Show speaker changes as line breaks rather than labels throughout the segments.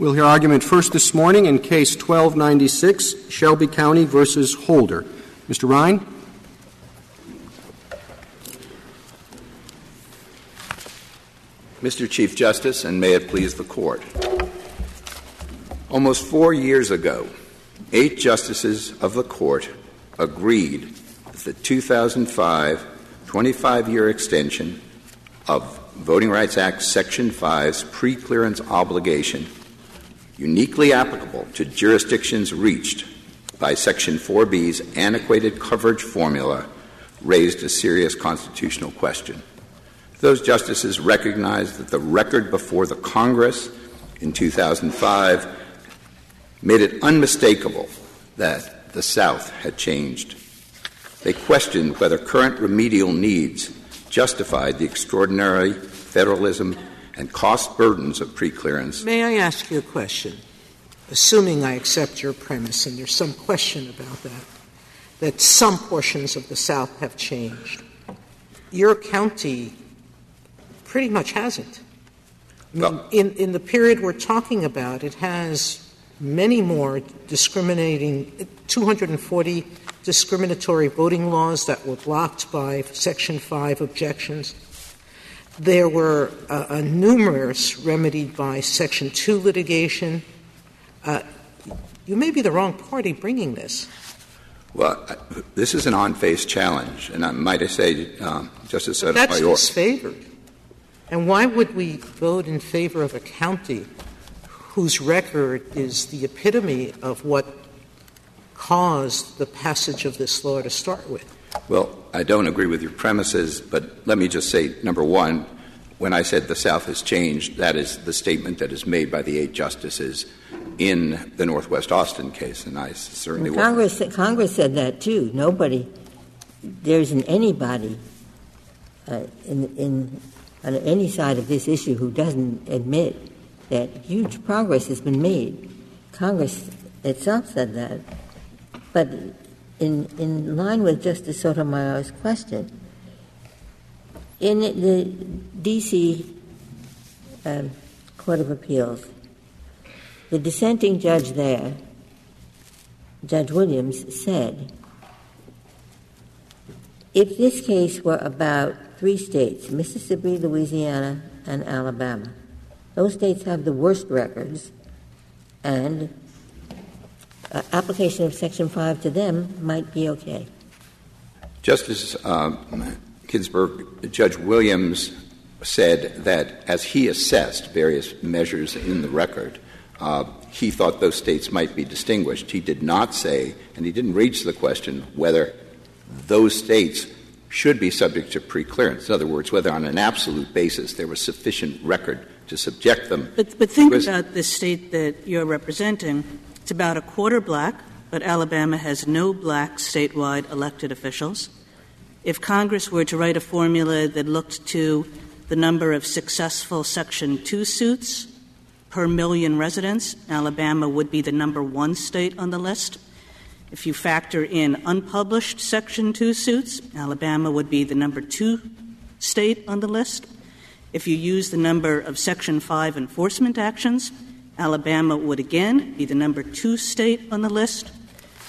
We'll hear argument first this morning in Case 1296, Shelby County versus Holder. Mr. Ryan?
Mr. Chief Justice, and may it please the Court. Almost four years ago, eight justices of the Court agreed that the 2005 25 year extension of Voting Rights Act Section 5's pre-clearance obligation uniquely applicable to jurisdictions reached by Section 4B's antiquated coverage formula raised a serious constitutional question. Those justices recognized that the record before the Congress in 2005 made it unmistakable that the South had changed. They questioned whether current remedial needs justified the extraordinary federalism and cost burdens of preclearance.
May I ask you a question? Assuming I accept your premise, and there's some question about that, that some portions of the South have changed. Your county pretty much hasn't. I mean,
Well-
in, in the period we're talking about, it has many more discriminating, 240 discriminatory voting laws that were blocked by Section 5 objections. There were uh, uh, numerous remedied by Section 2 litigation. Uh, you may be the wrong party bringing this.
Well, I- this is an on-face challenge, and I might I say, um, Justice
That's
Sotomayor.
disfavored. And why would we vote in favor of a county whose record is the epitome of what caused the passage of this law to start with?
Well, I don't agree with your premises, but let me just say, number one, when I said the South has changed, that is the statement that is made by the eight justices in the Northwest Austin case, and I certainly will.
Congress, Congress said that too. Nobody, there isn't anybody uh, in, in, on any side of this issue who doesn't admit that huge progress has been made. Congress itself said that. But in, in line with Justice Sotomayor's question, in the D.C. Um, Court of Appeals, the dissenting judge there, Judge Williams, said if this case were about three states, Mississippi, Louisiana, and Alabama, those states have the worst records, and uh, application of Section 5 to them might be okay.
Justice um, Ginsburg, Judge Williams said that as he assessed various measures in the record, uh, he thought those states might be distinguished. He did not say, and he didn't reach the question whether those states should be subject to preclearance. In other words, whether on an absolute basis there was sufficient record to subject them.
But, but think
Was-
about the state that you're representing. It's about a quarter black, but Alabama has no black statewide elected officials. If Congress were to write a formula that looked to the number of successful Section 2 suits per million residents, Alabama would be the number one state on the list. If you factor in unpublished Section 2 suits, Alabama would be the number two state on the list. If you use the number of Section 5 enforcement actions, Alabama would again be the number two state on the list.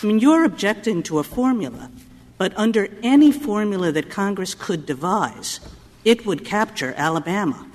I mean, you're objecting to a formula, but under any formula that Congress could devise, it would capture Alabama.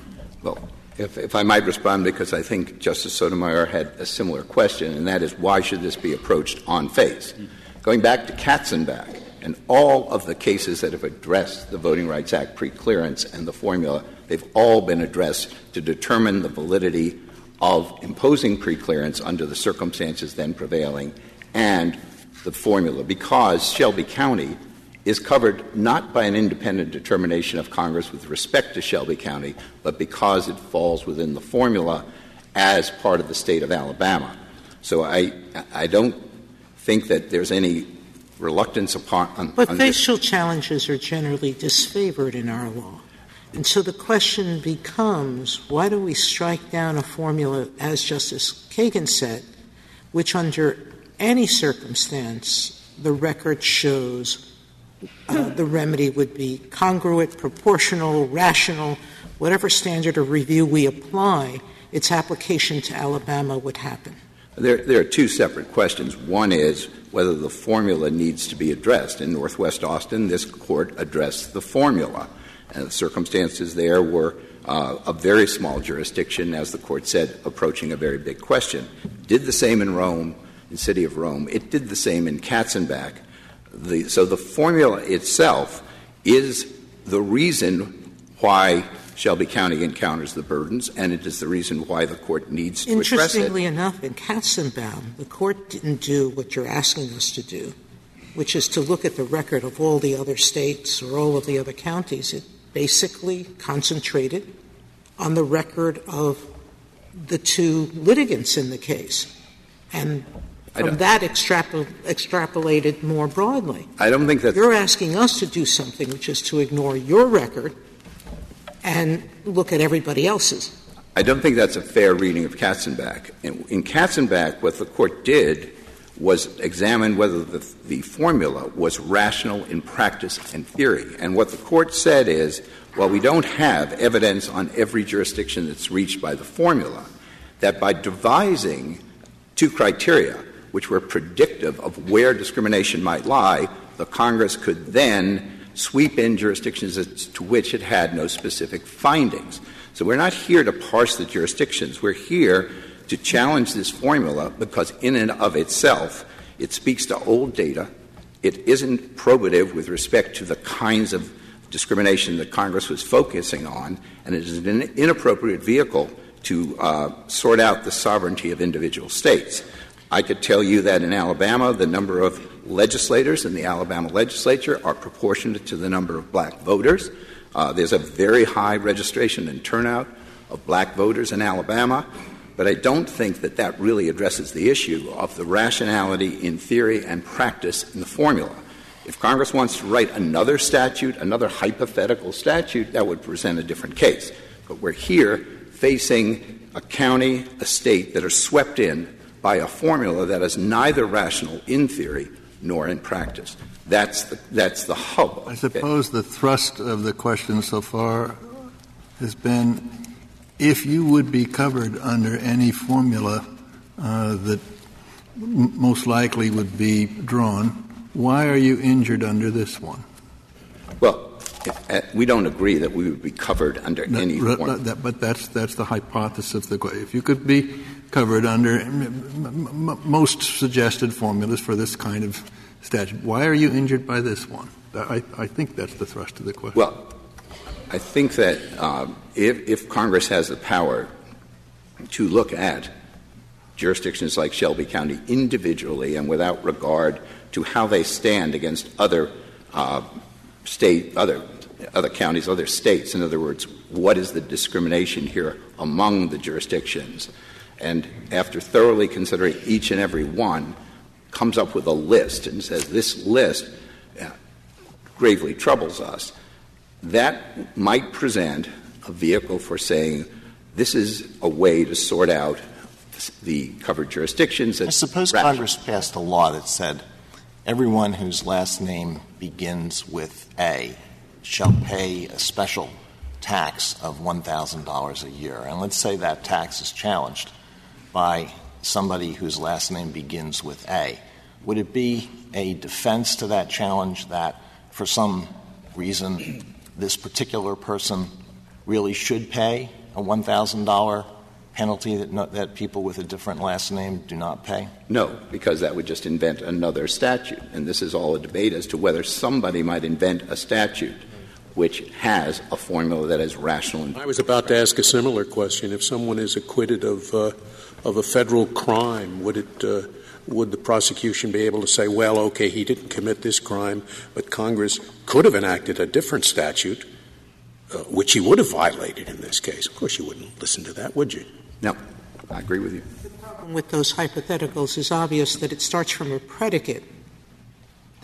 Well, if, if I might respond, because I think Justice Sotomayor had a similar question, and that is why should this be approached on face? Going back to Katzenbach and all of the cases that have addressed the Voting Rights Act preclearance and the formula, they've all been addressed to determine the validity of imposing preclearance under the circumstances then prevailing and the formula, because Shelby County is covered not by an independent determination of Congress with respect to Shelby County, but because it falls within the formula as part of the state of Alabama. So I, I don't think that there's any reluctance upon. On,
But facial challenges are generally disfavored in our law. And so the question becomes why do we strike down a formula, as Justice Kagan said, which under any circumstance the record shows uh, the remedy would be congruent, proportional, rational, whatever standard of review we apply, its application to Alabama would happen?
There, there are two separate questions. One is whether the formula needs to be addressed. In Northwest Austin, this court addressed the formula. And the circumstances there were uh, a very small jurisdiction, as the court said, approaching a very big question. Did the same in Rome, in City of Rome. It did the same in Katzenbach. The, so the formula itself is the reason why Shelby County encounters the burdens, and it is the reason why the court needs to address it.
Interestingly enough, in Katzenbach, the court didn't do what you're asking us to do, which is to look at the record of all the other states or all of the other counties. It basically concentrated on the record of the two litigants in the case, and from that extrapol- extrapolated more broadly.
I don't think that
you're asking us to do something, which is to ignore your record and look at everybody else's.
I don't think that's a fair reading of Katzenbach. In, in Katzenbach, what the court did was examine whether the, the formula was rational in practice and theory. And what the court said is, well, we don't have evidence on every jurisdiction that's reached by the formula, that by devising two criteria, which were predictive of where discrimination might lie, the Congress could then sweep in jurisdictions to which it had no specific findings. So we're not here to parse the jurisdictions. We're here to challenge this formula because, in and of itself, it speaks to old data. It isn't probative with respect to the kinds of discrimination that Congress was focusing on, and it is an inappropriate vehicle to uh, sort out the sovereignty of individual states. I could tell you that in Alabama, the number of legislators in the Alabama legislature are proportionate to the number of black voters. Uh, there's a very high registration and turnout of black voters in Alabama, but I don't think that that really addresses the issue of the rationality in theory and practice in the formula. If Congress wants to write another statute, another hypothetical statute, that would present a different case. But we're here facing a county, a state that are swept in by a formula that is neither rational in theory nor in practice. That's the, that's the hub.
I suppose the thrust of the question so far has been if you would be covered under any formula uh, that m- most likely would be drawn, why are you injured under this one?
Well, uh, we don't agree that we would be covered under any
formula. That, but that's that's the hypothesis of the question. If you could be covered under most suggested formulas for this kind of statute. Why are you injured by this one? I, I think that's the thrust of the question.
Well, I think that um, if, if Congress has the power to look at jurisdictions like Shelby County individually and without regard to how they stand against other uh, state, other other counties, other states. In other words, what is the discrimination here among the jurisdictions? and after thoroughly considering each and every one, comes up with a list and says, This list uh, gravely troubles us. That might present a vehicle for saying, This is a way to sort out the covered jurisdictions.
I suppose rational. Congress passed a law that said everyone whose last name begins with A shall pay a special tax of $1,000 a year. And let's say that tax is challenged by somebody whose last name begins with A. Would it be a defense to that challenge that for some reason this particular person really should pay a $1,000 penalty that, no, that people with a different last name do not pay?
No, because that would just invent another statute. And this is all a debate as to whether somebody might invent a statute which has a formula that is rational.
I was about to ask a similar question. If someone is acquitted of uh, of a federal crime, would it uh, would the prosecution be able to say, well, okay, he didn't commit this crime, but Congress could have enacted a different statute, uh, which he would have violated in this case? Of course, you wouldn't listen to that, would you?
No, I agree with you.
The problem with those hypotheticals is obvious that it starts from a predicate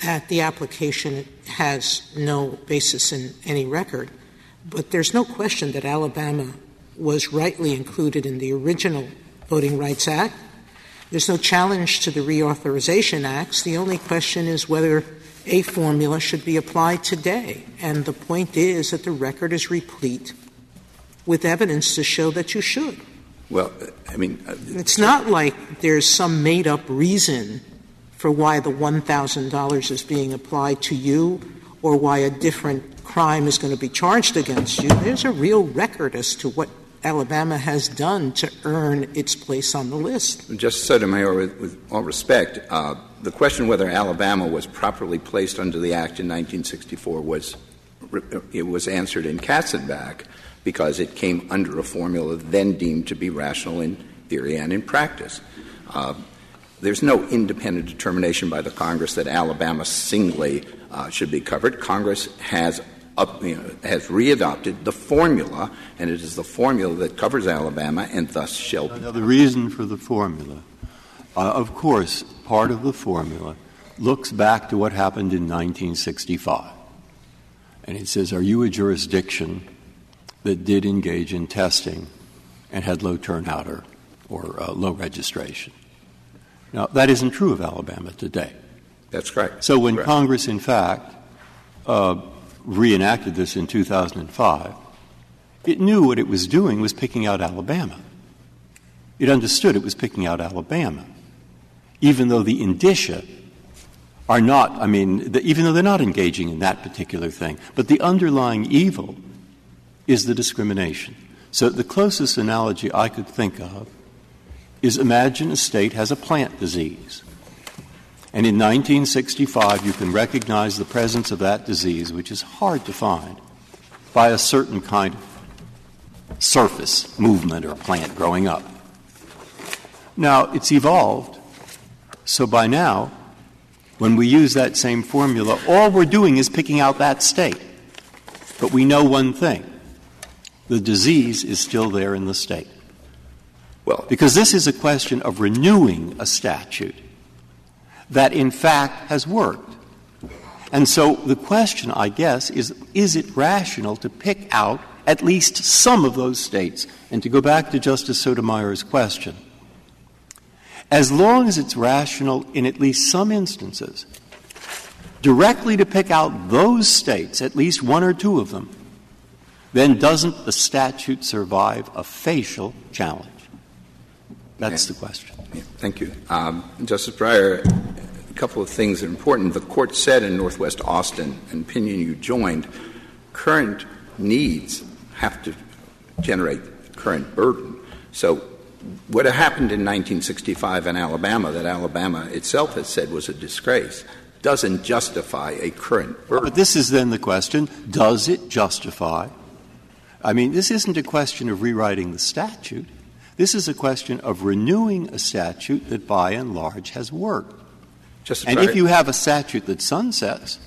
that the application has no basis in any record. But there's no question that Alabama was rightly included in the original Voting Rights Act. There's no challenge to the Reauthorization Acts. The only question is whether a formula should be applied today. And the point is that the record is replete with evidence to show that you should.
Well, I mean, uh,
It's not like there's some made up reason for why the $1,000 is being applied to you or why a different crime is going to be charged against you. There's a real record as to what Alabama has done to earn its place on the list.
Justice Sotomayor, with, with all respect, uh, the question whether Alabama was properly placed under the Act in 1964 was it was answered in Katzenbach because it came under a formula then deemed to be rational in theory and in practice. Uh, there's no independent determination by the Congress that Alabama singly uh, should be covered. Congress has up, you know, has readopted the formula, and it is the formula that covers Alabama, and thus Shelby.
Now, the reason for the formula, uh, of course, part of the formula looks back to what happened in 1965. And it says, Are you a jurisdiction that did engage in testing and had low turnout or, or uh, low registration? Now, that isn't true of Alabama today.
That's correct.
So when. Congress, in fact, uh, reenacted this in 2005, it knew what it was doing was picking out Alabama. It understood it was picking out Alabama, even though the indicia are not, I mean, the, even though they're not engaging in that particular thing, but the underlying evil is the discrimination. So the closest analogy I could think of is imagine a state has a plant disease. And in 1965, you can recognize the presence of that disease, which is hard to find, by a certain kind of surface movement or plant growing up. Now, it's evolved, so by now, when we use that same formula, all we're doing is picking out that state. But we know one thing the disease is still there in the state.
Well,
Because this is a question of renewing a statute that, in fact, has worked. And so the question, I guess, is is it rational to pick out at least some of those states? And to go back to Justice Sotomayor's question, as long as it's rational in at least some instances, directly to pick out those states, at least one or two of them, then doesn't the statute survive a facial challenge? That's the question.
Thank you. Um, Justice Breyer, couple of things are important. The court said in Northwest Austin, an opinion you joined, current needs have to generate current burden. So what happened in 1965 in Alabama that Alabama itself has said was a disgrace doesn't justify a current burden.
But this is then the question does it justify? I mean, this isn't a question of rewriting the statute. This is a question of renewing a statute that by and large has worked. And if you have a statute that sunsets,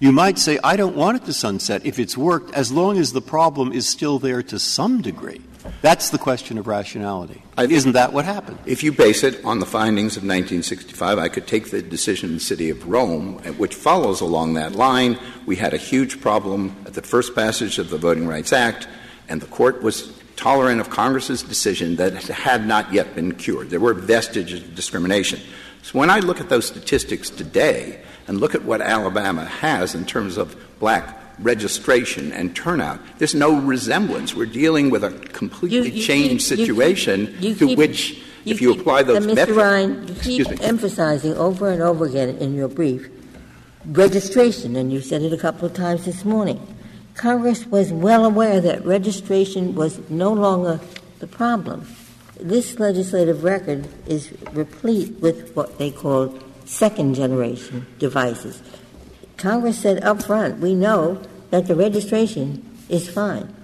you might say, I don't want it to sunset if it's worked, as long as the problem is still there to some degree. That's the question of rationality.
I-
Isn't that what happened?
If you base it on the findings of 1965, I could take the decision in the city of Rome, uh, which follows along that line. We had a huge problem at the first passage of the Voting Rights Act, and the court was tolerant of Congress's decision that it had not yet been cured. There were vestiges of discrimination. So when I look at those statistics today and look at what Alabama has in terms of black registration and turnout, there's no resemblance. We're dealing with a completely
You- you
changed
keep-
situation
keep-
to
keep-
which, if you apply those
uh, Mr.
metrics,
Ryan, you
excuse
keep
me.
emphasizing over and over again in your brief registration, and you said it a couple of times this morning. Congress was well aware that registration was no longer the problem. This legislative record is replete with what they call second generation devices. Congress said up front, we know that the registration is fine.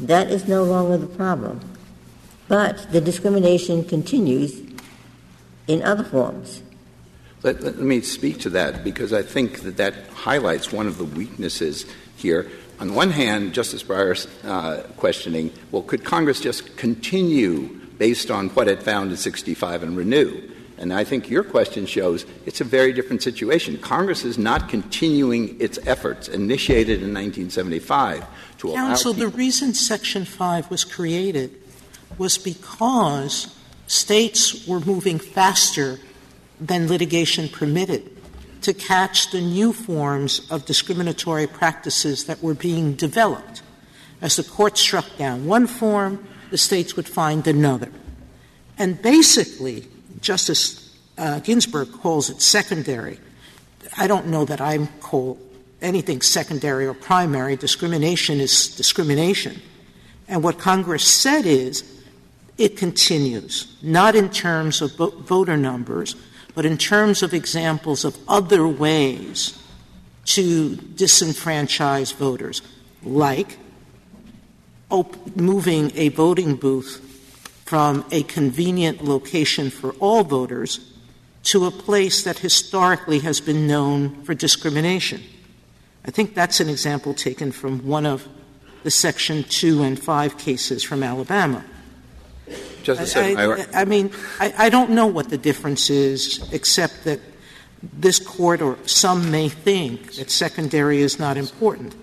That is no longer the problem. But the discrimination continues in other forms.
Let, let me speak to that because I think that that highlights one of the weaknesses here. On the one hand, Justice Breyer's uh, questioning, well, could Congress just continue based on what it found in 65 and renew? And I think your question shows it's a very different situation. Congress is not continuing its efforts initiated in 1975 to allow
Counsel, the reason Section 5 was created was because states were moving faster than litigation permitted to catch the new forms of discriminatory practices that were being developed. As the court struck down one form, the states would find another. And basically, Justice uh, Ginsburg calls it secondary. I don't know that I call anything secondary or primary. Discrimination is discrimination. And what Congress said is it continues, not in terms of voter numbers, but in terms of examples of other ways to disenfranchise voters, like moving a voting booth from a convenient location for all voters to a place that historically has been known for discrimination. I think that's an example taken from one of the Section 2 and 5 cases from Alabama.
Justice
I, I, I mean, I, I don't know what the difference is, except that this court or some may think that secondary is not important.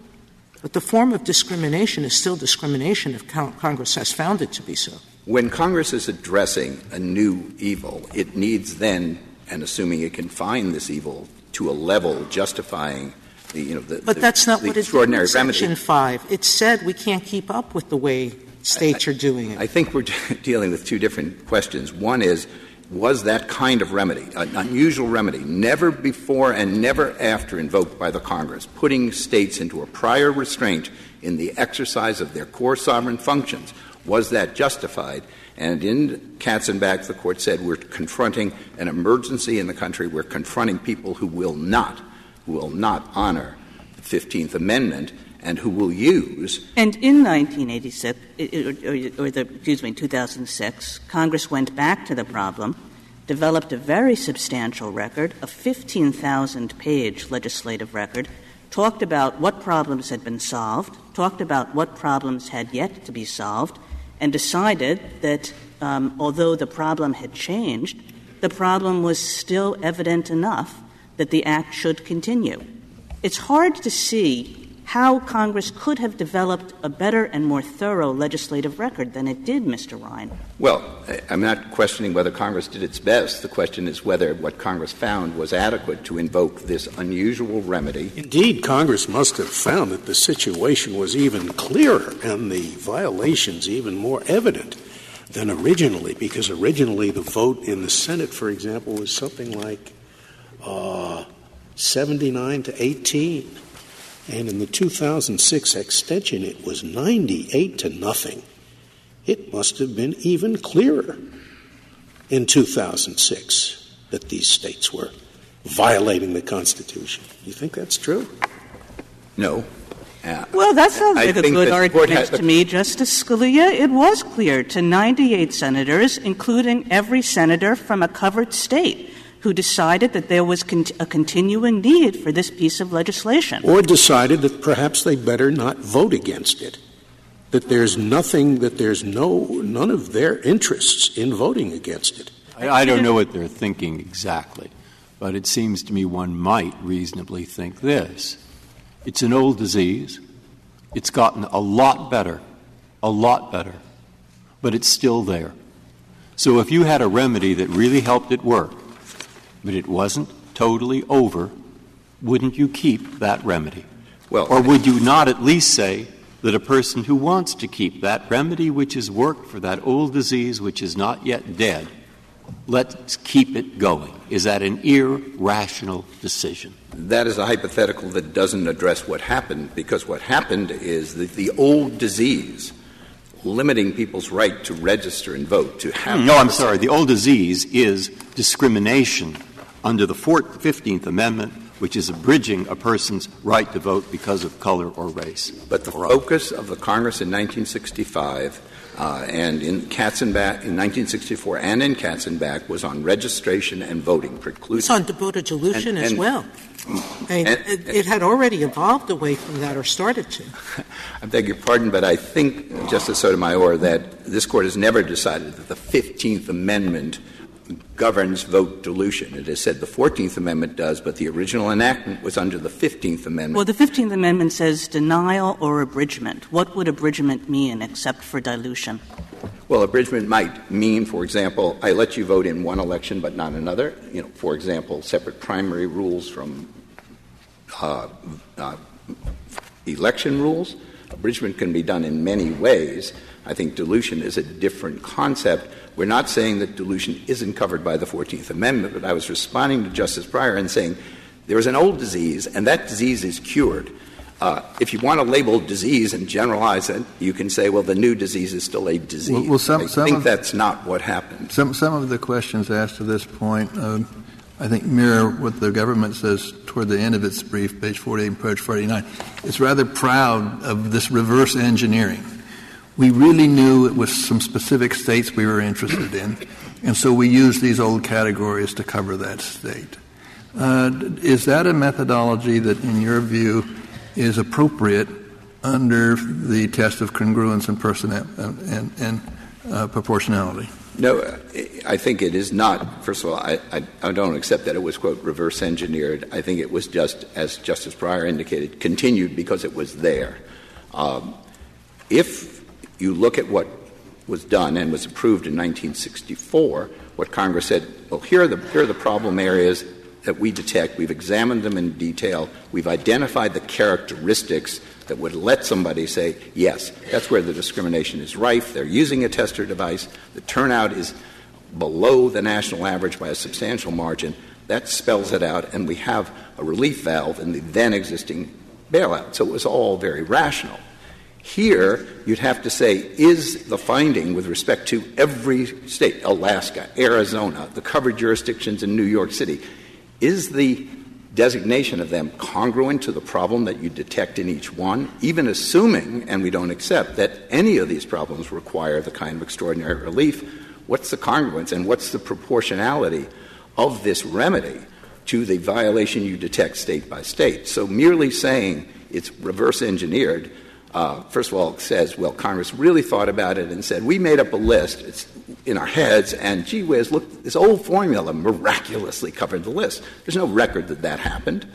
But the form of discrimination is still discrimination if Congress has found it to be so.
When Congress is addressing a new evil, it needs then, and assuming it can find this evil to a level justifying the, you know, the,
but
the,
that's not what it
extraordinary
did in
remedy.
Section five. It said we can't keep up with the way states
I,
are doing it.
I think we're dealing with two different questions. One is was that kind of remedy, an unusual remedy, never before and never after invoked by the Congress, putting states into a prior restraint in the exercise of their core sovereign functions, was that justified? And in Katzenbach, the court said we're confronting an emergency in the country. We're confronting people who will not, who will not honor the 15th Amendment and who will use.
And in 1986, or, the, excuse me, 2006, Congress went back to the problem, developed a very substantial record, a 15,000 page legislative record, talked about what problems had been solved, talked about what problems had yet to be solved, and decided that um, although the problem had changed, the problem was still evident enough that the Act should continue. It's hard to see how Congress could have developed a better and more thorough legislative record than it did, Mr. Ryan.
Well, I'm not questioning whether Congress did its best. The question is whether what Congress found was adequate to invoke this unusual remedy.
Indeed, Congress must have found that the situation was even clearer and the violations even more evident than originally, because originally the vote in the Senate, for example, was something like uh, 79 to 18 and in the 2006 extension, it was 98 to nothing. It must have been even clearer in 2006 that these states were violating the Constitution. You think that's true?
No. Uh,
well, that sounds like a good argument to me, Justice Scalia. It was clear to 98 senators, including every senator from a covered state who decided that there was con- a continuing need for this piece of legislation.
Or decided that perhaps they better not vote against it. That there's nothing, that there's no, none of their interests in voting against it.
I, I don't know what they're thinking exactly, but it seems to me one might reasonably think this. It's an old disease. It's gotten a lot better, a lot better, but it's still there. So if you had a remedy that really helped it work, but it wasn't totally over, wouldn't you keep that remedy?
Well,
or would you not at least say that a person who wants to keep that remedy which has worked for that old disease which is not yet dead, let's keep it going? Is that an irrational decision?
That is a hypothetical that doesn't address what happened, because what happened is that the old disease limiting people's right to register and vote to have.
No, I'm sorry. The old disease is discrimination under the 15th Amendment, which is abridging a person's right to vote because of color or race.
But the focus of the Congress in 1965 uh, and in Katzenbach in 1964 and in Katzenbach was on registration and voting preclusion.
It's on voter dilution
and,
as
and,
well. I and, it, it, had already evolved away from that or started to.
I beg your pardon, but I think, Justice Sotomayor, that this Court has never decided that the 15th Amendment governs vote dilution. It has said the 14th Amendment does, but the original enactment was under the 15th Amendment.
Well, the 15th Amendment says denial or abridgment. What would abridgment mean except for dilution?
Well, abridgment might mean, for example, I let you vote in one election but not another. You know, for example, separate primary rules from uh, uh, election rules. Abridgment can be done in many ways. I think dilution is a different concept. We're not saying that dilution isn't covered by the 14th Amendment, but I was responding to Justice Breyer and saying there is an old disease, and that disease is cured. Uh, if you want to label disease and generalize it, you can say, well, the new disease is still a disease.
Well, well some,
I
some
think
of,
that's not what happened.
Some, some of the questions asked to this point, uh, I think, mirror what the government says toward the end of its brief, page 48 and page 49. It's rather proud of this reverse engineering. We really knew it was some specific states we were interested in, and so we used these old categories to cover that state. Uh, is that a methodology that, in your view, is appropriate under the test of congruence and, personnel, and, and uh, proportionality?
No, I think it is not. First of all, I, I, I, don't accept that it was, quote, reverse engineered. I think it was just, as Justice Breyer indicated, continued because it was there. Um, if you look at what was done and was approved in 1964, what Congress said, well, here are the, here are the problem areas that we detect. We've examined them in detail. We've identified the characteristics that would let somebody say, yes, that's where the discrimination is rife. They're using a tester device. The turnout is below the national average by a substantial margin. That spells it out, and we have a relief valve in the then existing bailout. So it was all very rational. Here, you'd have to say, is the finding with respect to every state, Alaska, Arizona, the covered jurisdictions in New York City, is the designation of them congruent to the problem that you detect in each one, even assuming, and we don't accept, that any of these problems require the kind of extraordinary relief? What's the congruence and what's the proportionality of this remedy to the violation you detect state by state? So merely saying it's reverse engineered uh, first of all, says, well, Congress really thought about it and said, we made up a list. It's in our heads, and gee whiz, look, this old formula miraculously covered the list. There's no record that that happened.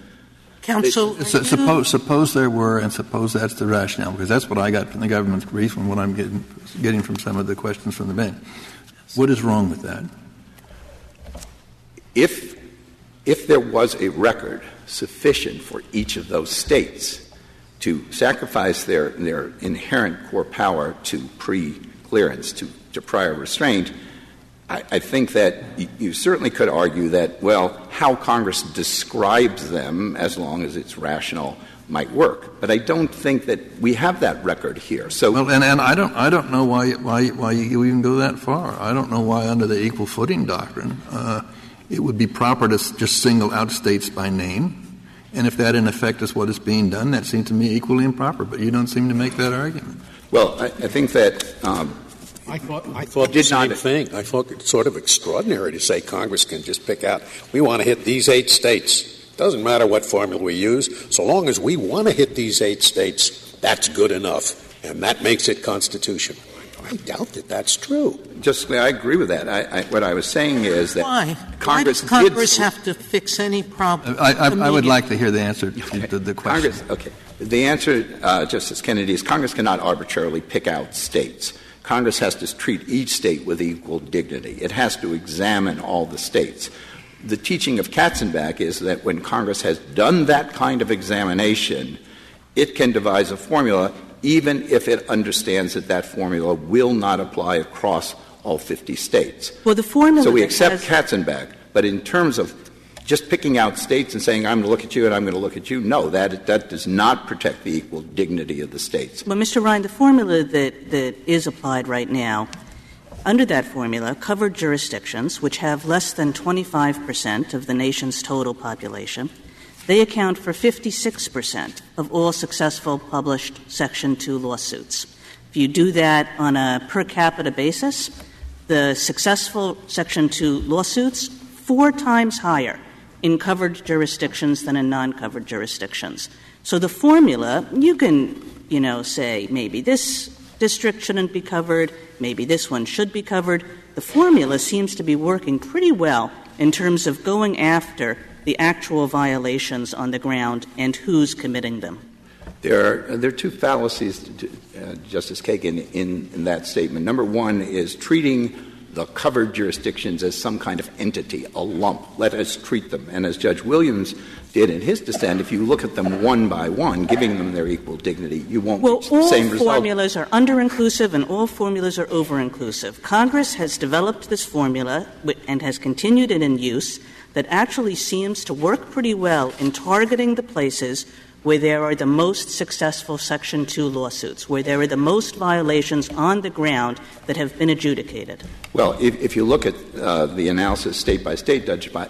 Counsel,
so, suppose, suppose there were, and suppose that's the rationale, because that's what I got from the government's brief and what I'm getting, getting from some of the questions from the bench. What is wrong with that?
If, if there was a record sufficient for each of those states, to sacrifice their, their inherent core power to pre clearance, to, to prior restraint, I, I think that you, you, certainly could argue that, well, how Congress describes them, as long as it's rational, might work. But I don't think that we have that record here. So,
well, and, and I don't, I don't know why, why, why you even go that far. I don't know why, under the equal footing doctrine, uh, it would be proper to just single out states by name and if that, in effect, is what is being done, that seems to me equally improper. But you don't seem to make that argument.
Well, I, I think that. Um,
I thought, I thought the same not, thing. I thought it's sort of extraordinary to say Congress can just pick out, we want to hit these eight states. Doesn't matter what formula we use, so long as we want to hit these eight states, that's good enough, and that makes it constitutional. I doubt that that's true.
Just, I agree with that. I, I, what I was saying is that
Why?
Congress
Why does Congress have to fix any problem.
I, I would like to hear the answer to okay. the, the, question.
Congress, okay. The answer, uh, Justice Kennedy, is Congress cannot arbitrarily pick out states. Congress has to treat each state with equal dignity. It has to examine all the states. The teaching of Katzenbach is that when Congress has done that kind of examination, it can devise a formula even if it understands that that formula will not apply across all 50 states.
Well, the formula.
So we accept Katzenbach, but in terms of just picking out states and saying I'm going to look at you and I'm going to look at you, no, that that does not protect the equal dignity of the states.
Well, Mr. Ryan, the formula that that is applied right now. Under that formula, covered jurisdictions, which have less than 25 percent of the nation's total population, they account for 56 percent of all successful published Section 2 lawsuits. If you do that on a per capita basis, the successful Section 2 lawsuits four times higher in covered jurisdictions than in non-covered jurisdictions. So the formula, you can, you know, say maybe this district shouldn't be covered, maybe this one should be covered. The formula seems to be working pretty well in terms of going after the actual violations on the ground and who's committing them?
There are, there are two fallacies, to, uh, Justice Kagan, in, in that statement. Number one is treating the covered jurisdictions as some kind of entity, a lump. Let us treat them. And as Judge Williams did in his dissent, if you look at them one by one, giving them their equal dignity, you won't
well,
reach the same
all formulas are under-inclusive and all formulas are over-inclusive. Congress has developed this formula and has continued it in use that actually seems to work pretty well in targeting the places where there are the most successful Section 2 lawsuits, where there are the most violations on the ground that have been adjudicated?
Well, if, if you look at uh, the analysis state by state by,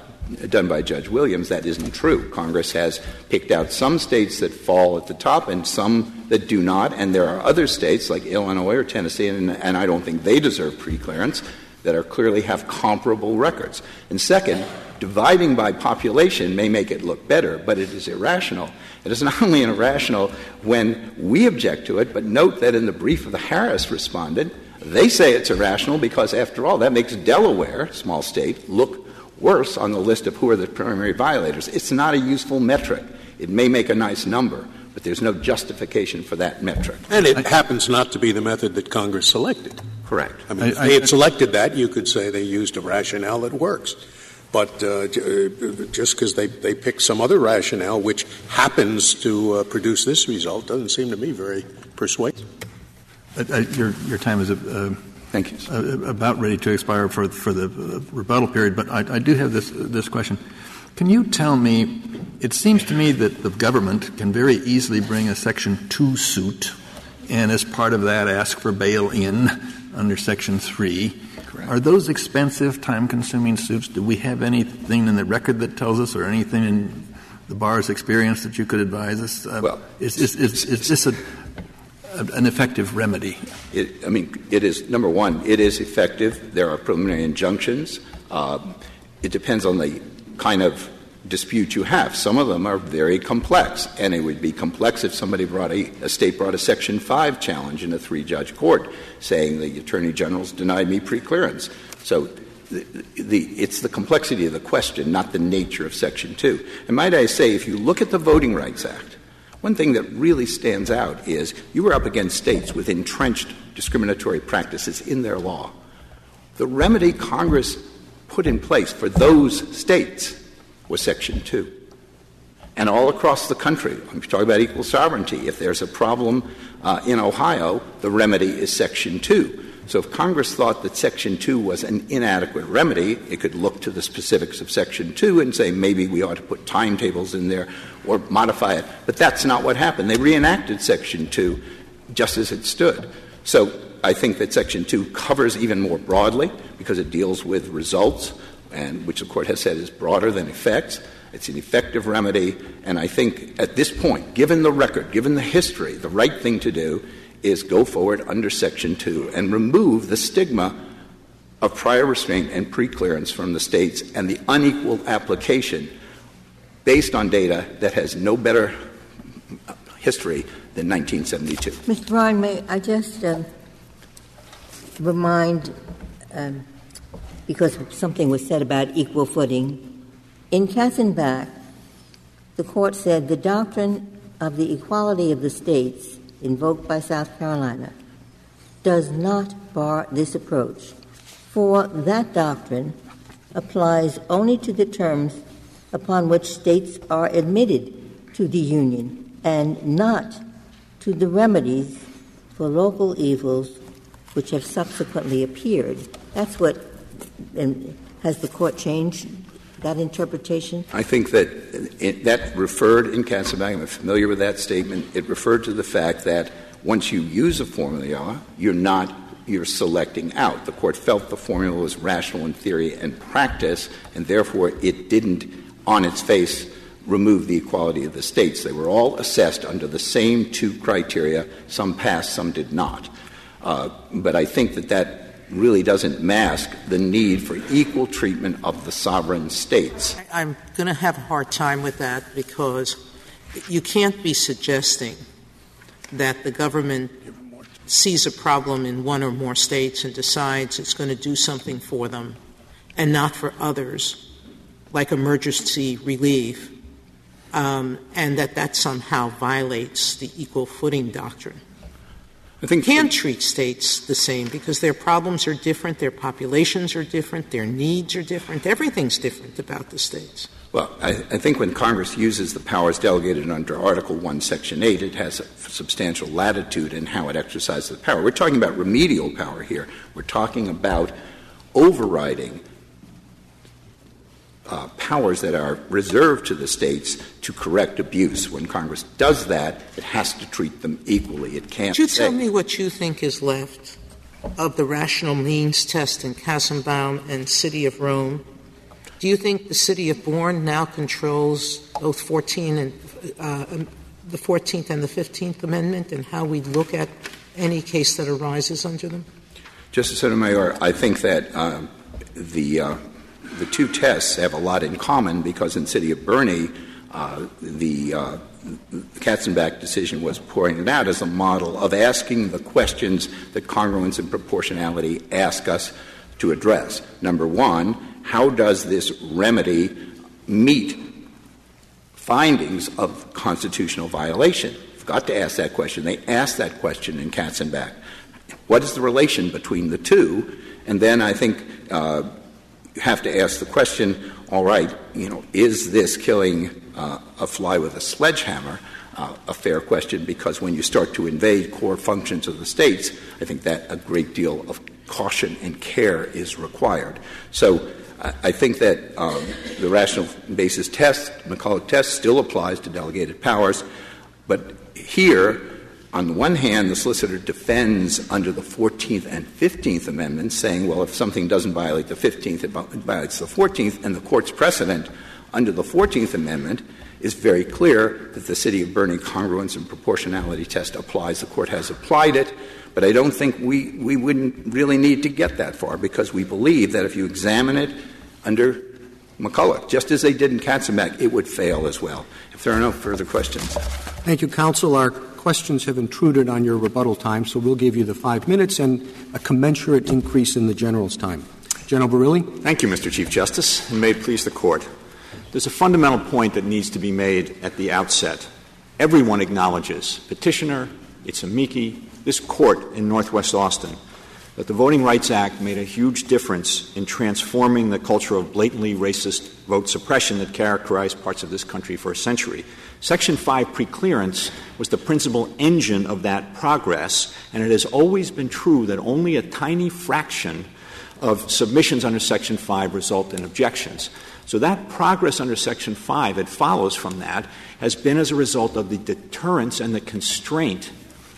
done by Judge Williams, that isn't true. Congress has picked out some states that fall at the top and some that do not, and there are other states like Illinois or Tennessee, and, and I don't think they deserve preclearance, that are clearly have comparable records. And second, dividing by population may make it look better, but it is irrational. It is not only irrational when we object to it, but note that in the brief of the Harris respondent, they say it's irrational because, after all, that makes Delaware, small state, look worse on the list of who are the primary violators. It's not a useful metric. It may make a nice number, but there's no justification for that metric.
And it happens not to be the method that Congress selected.
Correct.
I mean, if they had selected that, you could say they used a rationale that works. But uh, uh just because they, they pick some other rationale which happens to uh, produce this result doesn't seem to me very persuasive.
Uh, uh your, your time is uh,
Thank you.
about ready to expire for, for the rebuttal period, but I, I do have this, this question. Can you tell me, it seems to me that the government can very easily bring a Section 2 suit and as part of that ask for bail in under Section 3 Correct. Are those expensive, time consuming suits? Do we have anything in the record that tells us, or anything in the bar's experience that you could advise us?
Uh, well,
is, is, is, is this a, an effective remedy?
It, I mean, it is, number one, it is effective. There are preliminary injunctions. Uh, it depends on the kind of dispute you have. Some of them are very complex, and it would be complex if somebody brought a, a state brought a Section 5 challenge in a three judge court saying the Attorney General's denied me preclearance. So the, the, it's the complexity of the question, not the nature of Section 2. And might I say, if you look at the Voting Rights Act, one thing that really stands out is you were up against states with entrenched discriminatory practices in their law. The remedy Congress put in place for those states was Section 2. And all across the country, I'm talking about equal sovereignty. If there's a problem uh, in Ohio, the remedy is Section 2. So if Congress thought that Section 2 was an inadequate remedy, it could look to the specifics of Section 2 and say maybe we ought to put timetables in there or modify it. But that's not what happened. They reenacted Section 2 just as it stood. So I think that Section 2 covers even more broadly because it deals with results and which the court has said is broader than effects. It's an effective remedy, and I think at this point, given the record, given the history, the right thing to do is go forward under Section 2 and remove the stigma of prior restraint and preclearance from the states and the unequal application based on data that has no better history than 1972.
Mr. Ryan, may I just um, remind um, because something was said about equal footing. In Katzenbach, the court said the doctrine of the equality of the states invoked by South Carolina does not bar this approach, for that doctrine applies only to the terms upon which states are admitted to the Union and not to the remedies for local evils which have subsequently appeared. That's what and has the court changed that interpretation?
I think that it, that referred in Katzenbach, I'm familiar with that statement, it referred to the fact that once you use a formula, you're not you're selecting out. The court felt the formula was rational in theory and practice, and therefore it didn't, on its face, remove the equality of the states. They were all assessed under the same two criteria. Some passed, some did not. Uh, but I think that that really doesn't mask the need for equal treatment of the sovereign states.
I'm going to have a hard time with that because you can't be suggesting that the government sees a problem in one or more states and decides it's going to do something for them and not for others, like emergency relief, um, and that that somehow violates the equal footing doctrine.
I think
can't treat states the same because their problems are different, their populations are different, their needs are different, everything's different about the states.
Well, I, I, think when Congress uses the powers delegated under Article 1, Section 8, it has a substantial latitude in how it exercises the power. We're talking about remedial power here. We're talking about overriding uh, powers that are reserved to the states to correct abuse. When Congress does that, it has to treat them equally. It can't.
Could you tell me what you think is left of the rational means test in Katzenbach and City of Rome? Do you think the City of Boerne now controls both 14 and uh, um, the 14th and the 15th Amendment and how we look at any case that arises under them?
Justice Sotomayor, I think that uh, the uh, the two tests have a lot in common because in City of Boerne, uh, the, uh, Katzenbach decision was pointed out as a model of asking the questions that congruence and proportionality ask us to address. Number one, how does this remedy meet findings of constitutional violation? You've got to ask that question. They asked that question in Katzenbach. What is the relation between the two? And then I think uh, you have to ask the question all right, you know, is this killing uh, a fly with a sledgehammer? Uh, a fair question because when you start to invade core functions of the states, I think that a great deal of caution and care is required. So I, think that um, the rational basis test, McCulloch test, still applies to delegated powers, but here on the one hand, the solicitor defends under the 14th and 15th Amendments, saying, well, if something doesn't violate the 15th, it violates the 14th, and the court's precedent under the 14th Amendment is very clear that the City of Boerne congruence and proportionality test applies. The court has applied it, but I don't think we, we wouldn't really need to get that far because we believe that if you examine it under McCulloch, just as they did in Katzenbach, it would fail as well. If there are no further questions.
Thank you, counsel. Our questions have intruded on your rebuttal time, so we'll give you the five minutes and a commensurate increase in the general's time. General Verrilli?
Thank you, Mr. Chief Justice, and may it please the Court. There's a fundamental point that needs to be made at the outset. Everyone acknowledges, petitioner, it's amici, this court in Northwest Austin, that the Voting Rights Act made a huge difference in transforming the culture of blatantly racist vote suppression that characterized parts of this country for a century. Section 5 preclearance was the principal engine of that progress, and it has always been true that only a tiny fraction of submissions under Section 5 result in objections. So that progress under Section 5 it follows from that has been as a result of the deterrence and the constraint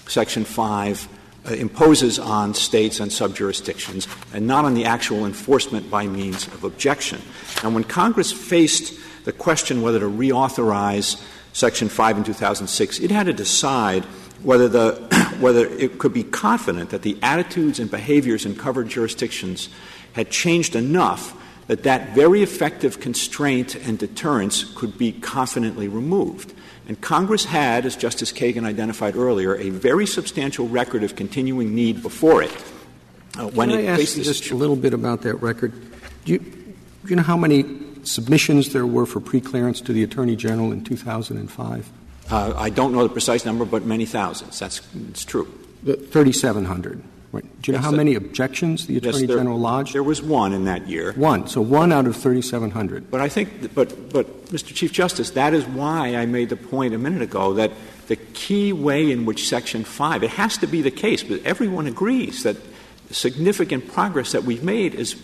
Section 5 uh, imposes on states and subjurisdictions, and not on the actual enforcement by means of objection. And when Congress faced the question whether to reauthorize Section 5 in 2006, it had to decide whether, the, whether it could be confident that the attitudes and behaviors in covered jurisdictions had changed enough that that very effective constraint and deterrence could be confidently removed. And Congress had, as Justice Kagan identified earlier, a very substantial record of continuing need before it.
Uh, when Can it I ask you just a little bit about that record? Do you, do you know how many submissions there were for preclearance to the Attorney General in 2005?
Uh, I don't know the precise number, but many thousands. That's it's true.
3,700. Do you know how many objections the Attorney
yes, there,
General lodged?
There was one in that year.
One. So one out of 3,700.
But I think, but, but, Mr. Chief Justice, that is why I made the point a minute ago that the key way in which Section 5, it has to be the case, but everyone agrees that significant progress that we've made is,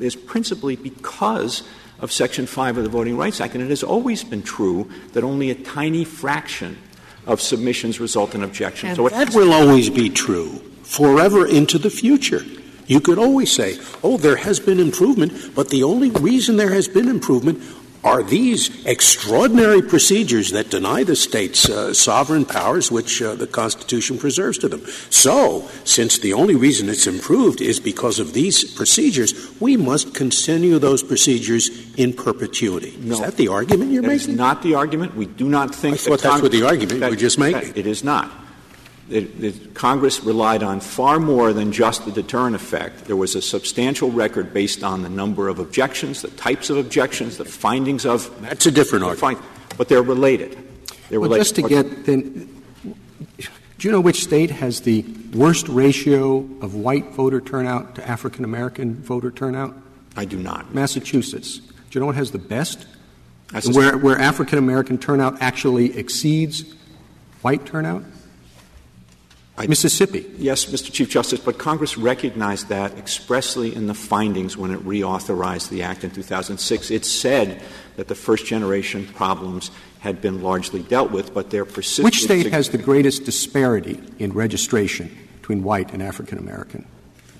is principally because of Section 5 of the Voting Rights Act. And it has always been true that only a tiny fraction of submissions result in objections.
And so that will always be true forever into the future. You could always say, oh, there has been improvement, but the only reason there has been improvement are these extraordinary procedures that deny the states uh, sovereign powers which uh, the Constitution preserves to them. So, since the only reason it's improved is because of these procedures, we must continue those procedures in perpetuity.
No.
Is that the argument you're
that
making?
Is not the argument. We do not think
I thought
that
that's what the argument that, we're just making.
It is not. It, it, Congress relied on far more than just the deterrent effect. There was a substantial record based on the number of objections, the types of objections, the findings of.
That's a different argument.
Find, but they're related. They're
well,
related.
Just to get then, Do you know which state has the worst ratio of white voter turnout to African American voter turnout?
I do not.
Massachusetts. Do you know what has the best? Where, where African American turnout actually exceeds white turnout? I, Mississippi.
Yes, Mr. Chief Justice, but Congress recognized that expressly in the findings when it reauthorized the Act in 2006. It said that the first generation problems had been largely dealt with, but their persistent.
Which state has the greatest disparity in registration between white and African American?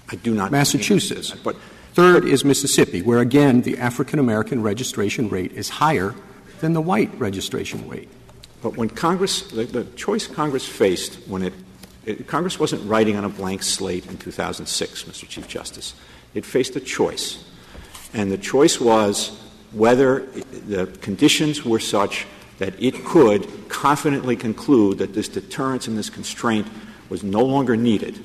I do not.
Massachusetts.
That, but
third is Mississippi, where again the African American registration rate is higher than the white registration rate.
But when Congress, the, the choice Congress faced when it, Congress wasn't writing on a blank slate in 2006, Mr. Chief Justice. It faced a choice. And the choice was whether the conditions were such that it could confidently conclude that this deterrence and this constraint was no longer needed.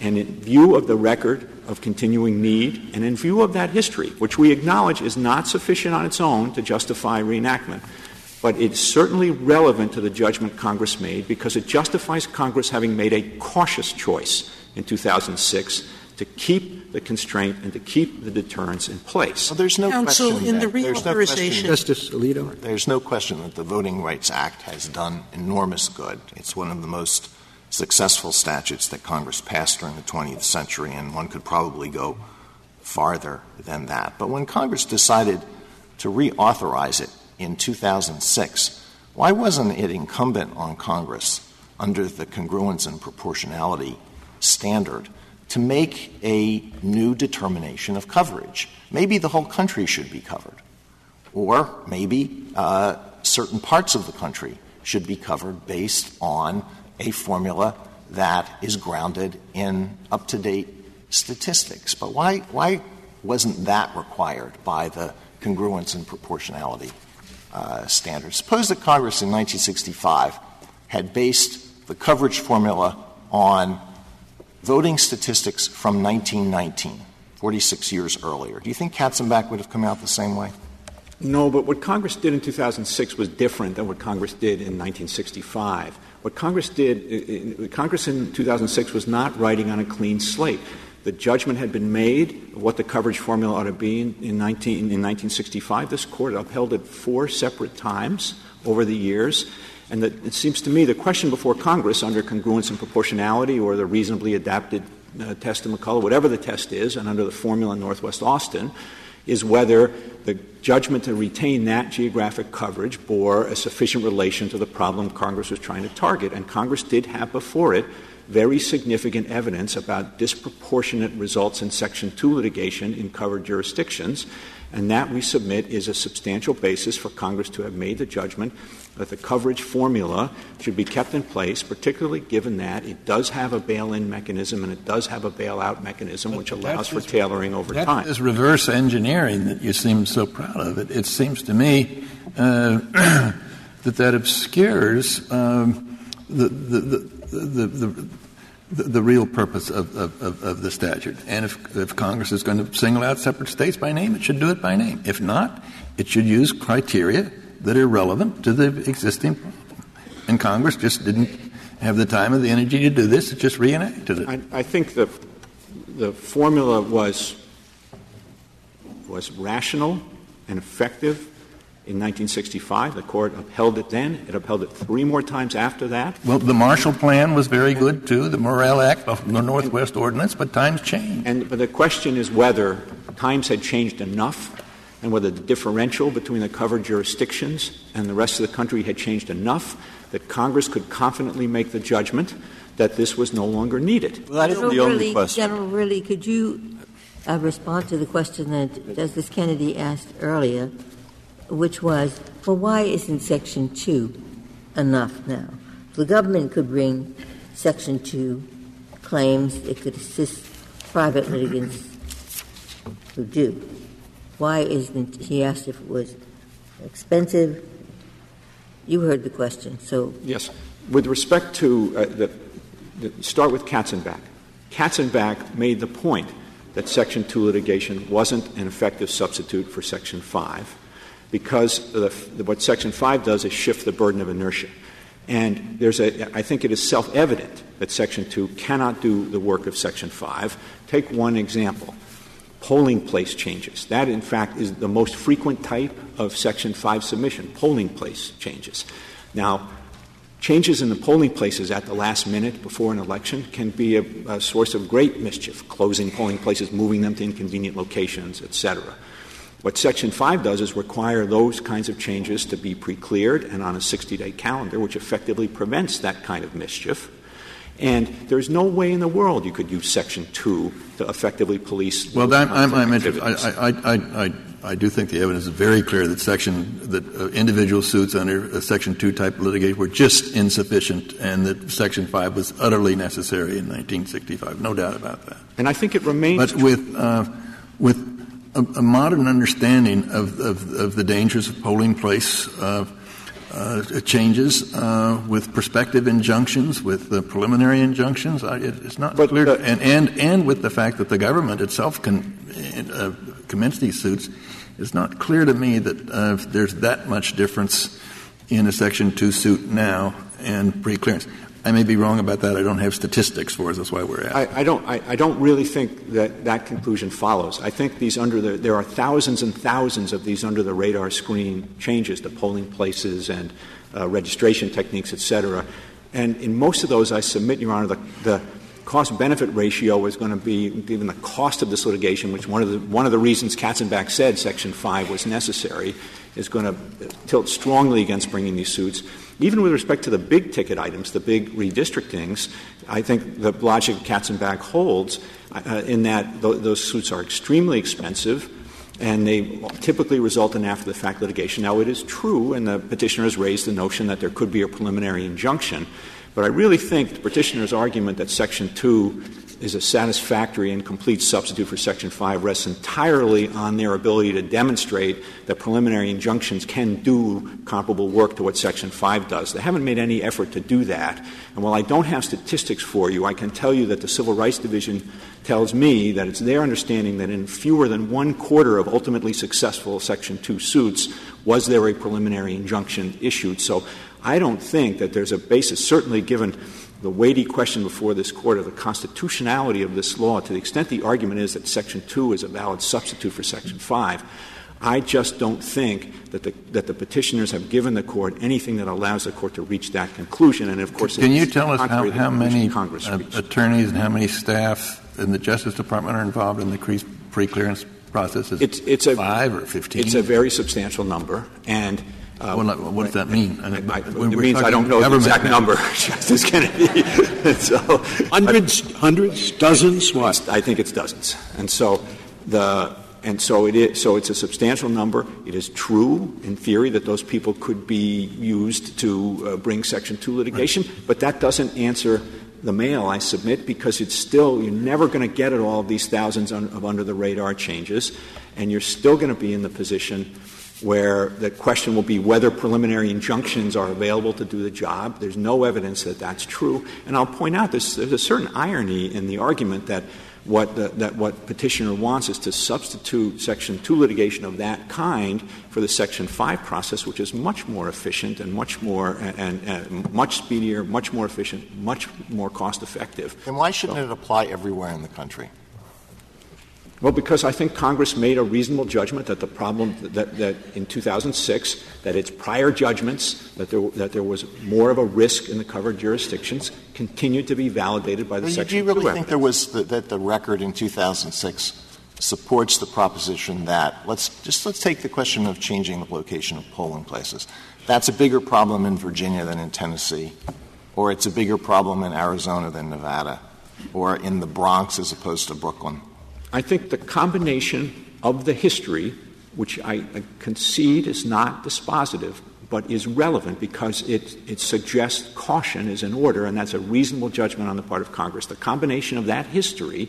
And in view of the record of continuing need, and in view of that history, which we acknowledge is not sufficient on its own to justify reenactment, but it's certainly relevant to the judgment Congress made because it justifies Congress having made a cautious choice in 2006 to keep the constraint and to keep the deterrence in place.
Well, there's no
Counsel,
question
in
that,
the
there's no question,
Justice Alito.
There's no question that the Voting Rights Act has done enormous good. It's one of the most successful statutes that Congress passed during the 20th century, and one could probably go farther than that. But when Congress decided to reauthorize it in 2006, why wasn't it incumbent on Congress under the congruence and proportionality standard to make a new determination of coverage? Maybe the whole country should be covered, or maybe uh, certain parts of the country should be covered based on a formula that is grounded in up to date statistics. But why, why wasn't that required by the congruence and proportionality uh, standards. Suppose that Congress in 1965 had based the coverage formula on voting statistics from 1919, 46 years earlier. Do you think Katzenbach would have come out the same way?
No, but what Congress did in 2006 was different than what Congress did in 1965. What Congress did, Congress in 2006 was not writing on a clean slate. The judgment had been made of what the coverage formula ought to be in, in, 19, in 1965. This court upheld it four separate times over the years. And it seems to me the question before Congress under congruence and proportionality or the reasonably adapted uh, test of McCulloch, whatever the test is, and under the formula in Northwest Austin, is whether the judgment to retain that geographic coverage bore a sufficient relation to the problem Congress was trying to target. And Congress did have before it very significant evidence about disproportionate results in Section 2 litigation in covered jurisdictions, and that we submit is a substantial basis for Congress to have made the judgment that the coverage formula should be kept in place, particularly given that it does have a bail-in mechanism and it does have a bailout mechanism which allows for tailoring over
that
time.
This reverse engineering that you seem so proud of, it, it seems to me uh, that that obscures um, the, the, the the, the, the, real purpose of, of, of, the statute. And if, if Congress is going to single out separate states by name, it should do it by name. If not, it should use criteria that are relevant to the existing. And Congress just didn't have the time or the energy to do this, it just reenacted it.
I, I think the, the formula was, was rational and effective in 1965. The court upheld it then. It upheld it three more times after that.
Well, the Marshall Plan was very good too, the Morrill Act, the Northwest Ordinance, but times changed.
And but the question is whether times had changed enough and whether the differential between the covered jurisdictions and the rest of the country had changed enough that Congress could confidently make the judgment that this was no longer needed.
Well, that isn't the only question.
General Verrilli, could you uh, respond to the question that Justice Kennedy asked earlier? Which was, well, why isn't Section 2 enough now? The government could bring Section 2 claims, it could assist private litigants who do. Why isn't, he asked if it was expensive. You heard the question, so.
Yes. With respect to, uh, the, the, start with Katzenbach. Katzenbach made the point that Section 2 litigation wasn't an effective substitute for Section 5 because the, what Section 5 does is shift the burden of inertia. And there's a, I think it is self evident that Section 2 cannot do the work of Section 5. Take one example polling place changes. That, in fact, is the most frequent type of Section 5 submission polling place changes. Now, changes in the polling places at the last minute before an election can be a, a source of great mischief, closing polling places, moving them to inconvenient locations, et cetera. What Section 5 does is require those kinds of changes to be pre cleared and on a 60 day calendar, which effectively prevents that kind of mischief. And there's no way in the world you could use Section 2 to effectively police.
Well, I'm, I'm, I'm interested. I, I, I, I, do think the evidence is very clear that section that uh, individual suits under a Section 2 type litigation were just insufficient, and that Section 5 was utterly necessary in 1965. No doubt about that.
And I think it remains.
But with uh, with a, a, modern understanding of, of, of, the dangers of polling place. Uh, uh, changes uh, with prospective injunctions, with the preliminary injunctions. I, it, it's not but, clear, and, and and with the fact that the government itself can uh, commence these suits, it's not clear to me that uh, there's that much difference in a Section Two suit now and pre-clearance. I may be wrong about that. I don't have statistics for us. That's why we're
at. I, I don't. I, I, don't really think that that conclusion follows. I think these under the there are thousands and thousands of these under the radar screen changes to polling places and uh, registration techniques, et cetera. And in most of those, I submit, Your Honor, the, the cost benefit ratio is going to be given the cost of this litigation, which one of the one of the reasons Katzenbach said Section Five was necessary, is going to tilt strongly against bringing these suits even with respect to the big ticket items, the big redistrictings, I think the logic of Katzenbach holds uh, in that th- those suits are extremely expensive and they typically result in after the fact litigation. Now, it is true, and the petitioner has raised the notion that there could be a preliminary injunction, but I really think the petitioner's argument that Section 2 is a satisfactory and complete substitute for Section 5 rests entirely on their ability to demonstrate that preliminary injunctions can do comparable work to what Section 5 does. They haven't made any effort to do that. And while I don't have statistics for you, I can tell you that the Civil Rights Division tells me that it's their understanding that in fewer than one quarter of ultimately successful Section 2 suits was there a preliminary injunction issued. So I don't think that there's a basis, certainly given the weighty question before this court of the constitutionality of this law, to the extent the argument is that Section 2 is a valid substitute for Section 5, I just don't think that the, that the petitioners have given the court anything that allows the court to reach that conclusion. And of course,
can you tell us how, how many uh, attorneys and how many staff in the Justice Department are involved in the pre-clearance process? Is it's, it's a, five or fifteen?
It's a very substantial number, and
uh, well, what does that mean?
I, I, it means I don't know the exact number, Justice Kennedy.
so, hundreds, hundreds, dozens. What?
I think it's dozens, and so the and so it is. So it's a substantial number. It is true, in theory, that those people could be used to uh, bring Section Two litigation, right. but that doesn't answer the mail I submit because it's still you're never going to get at all of these thousands of under the radar changes, and you're still going to be in the position where the question will be whether preliminary injunctions are available to do the job. There's no evidence that that's true. And I'll point out this, there's a certain irony in the argument that what, the, that what petitioner wants is to substitute Section 2 litigation of that kind for the Section 5 process, which is much more efficient and much more and, and, and much speedier, much more efficient, much more cost effective.
And why shouldn't so, it apply everywhere in the country?
Well, because I think Congress made a reasonable judgment that the problem that, that in 2006 that its prior judgments that there, that there was more of a risk in the covered jurisdictions continued to be validated by the
well,
section.
Do you really think there was the, that the record in 2006 supports the proposition that let's just let's take the question of changing the location of polling places. That's a bigger problem in Virginia than in Tennessee, or it's a bigger problem in Arizona than Nevada, or in the Bronx as opposed to Brooklyn.
I think the combination of the history, which I, concede is not dispositive, but is relevant because it, it suggests caution is in order, and that's a reasonable judgment on the part of Congress. The combination of that history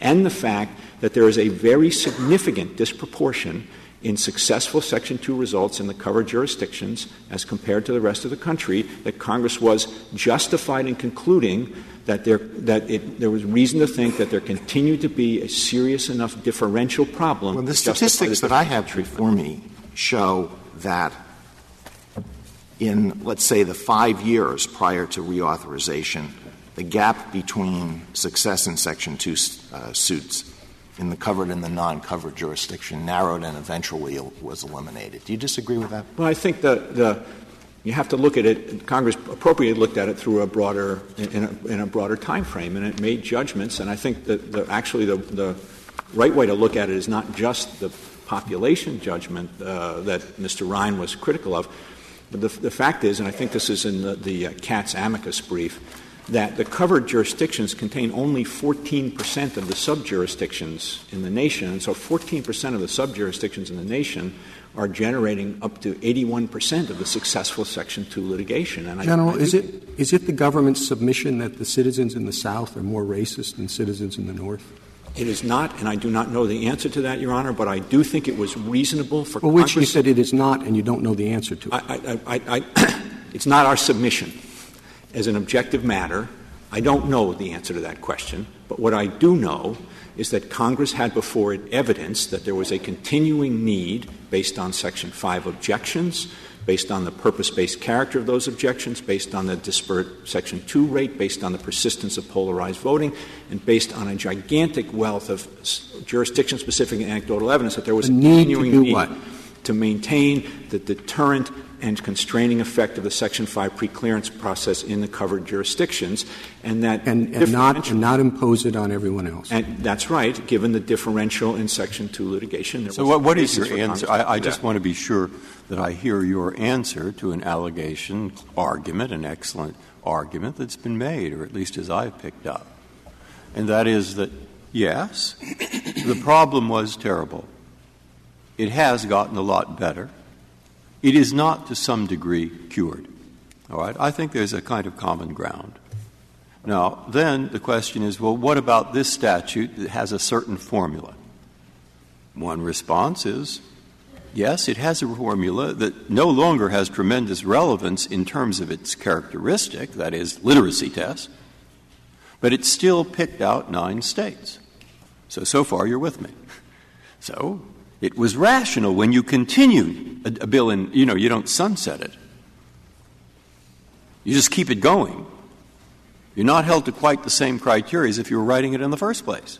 and the fact that there is a very significant disproportion in successful Section 2 results in the covered jurisdictions as compared to the rest of the country, that Congress was justified in concluding that there, that it, there was reason to think that there continued to be a serious enough differential problem.
Well, the statistics that I have before me show that in, let's say, the five years prior to reauthorization, the gap between success in Section 2 uh, suits in the covered and the non-covered jurisdiction narrowed and eventually was eliminated. Do you disagree with that?
Well, I think the, the you have to look at it. Congress appropriately looked at it through a broader in a, in a broader time frame, and it made judgments. And I think that the, actually the, the right way to look at it is not just the population judgment uh, that Mr. Rein was critical of, but the, the, fact is, and I think this is in the, the uh, Katz amicus brief, that the covered jurisdictions contain only 14 percent of the sub-jurisdictions in the nation. And so 14 percent of the sub-jurisdictions in the nation are generating up to 81 percent of the successful Section 2 litigation.
And General, I, I is, it, is it the government's submission that the citizens in the South are more racist than citizens in the North?
It is not, and I do not know the answer to that, Your Honor, but I do think it was reasonable for
well,
Congress.
Which you said it is not, and you don't know the answer to it.
I, I, I, it's not our submission. As an objective matter, I don't know the answer to that question, but what I do know is that Congress had before it evidence that there was a continuing need, based on Section 5 objections, based on the purpose based character of those objections, based on the disparate Section 2 rate, based on the persistence of polarized voting, and based on a gigantic wealth of jurisdiction specific anecdotal evidence that there was
a, continuing need,
need to maintain the deterrent and constraining effect of the Section 5 preclearance process in the covered jurisdictions, and that
and, and not and not impose it on everyone else.
And that's right, given the differential in Section 2 litigation.
so, what, what is your answer? I, I just want to be sure that I hear your answer to an allegation, argument, an excellent argument that's been made, or at least as I've picked up, and that is that yes, the problem was terrible. It has gotten a lot better it is not to some degree cured. All right? I think there's a kind of common ground. Now, then the question is well, what about this statute that has a certain formula? One response is yes, it has a formula that no longer has tremendous relevance in terms of its characteristic, that is, literacy test, but it still picked out nine states. So, so far you're with me. So, it was rational when you continued a, a bill and, you know, you don't sunset it. You just keep it going. You're not held to quite the same criteria as if you were writing it in the first place.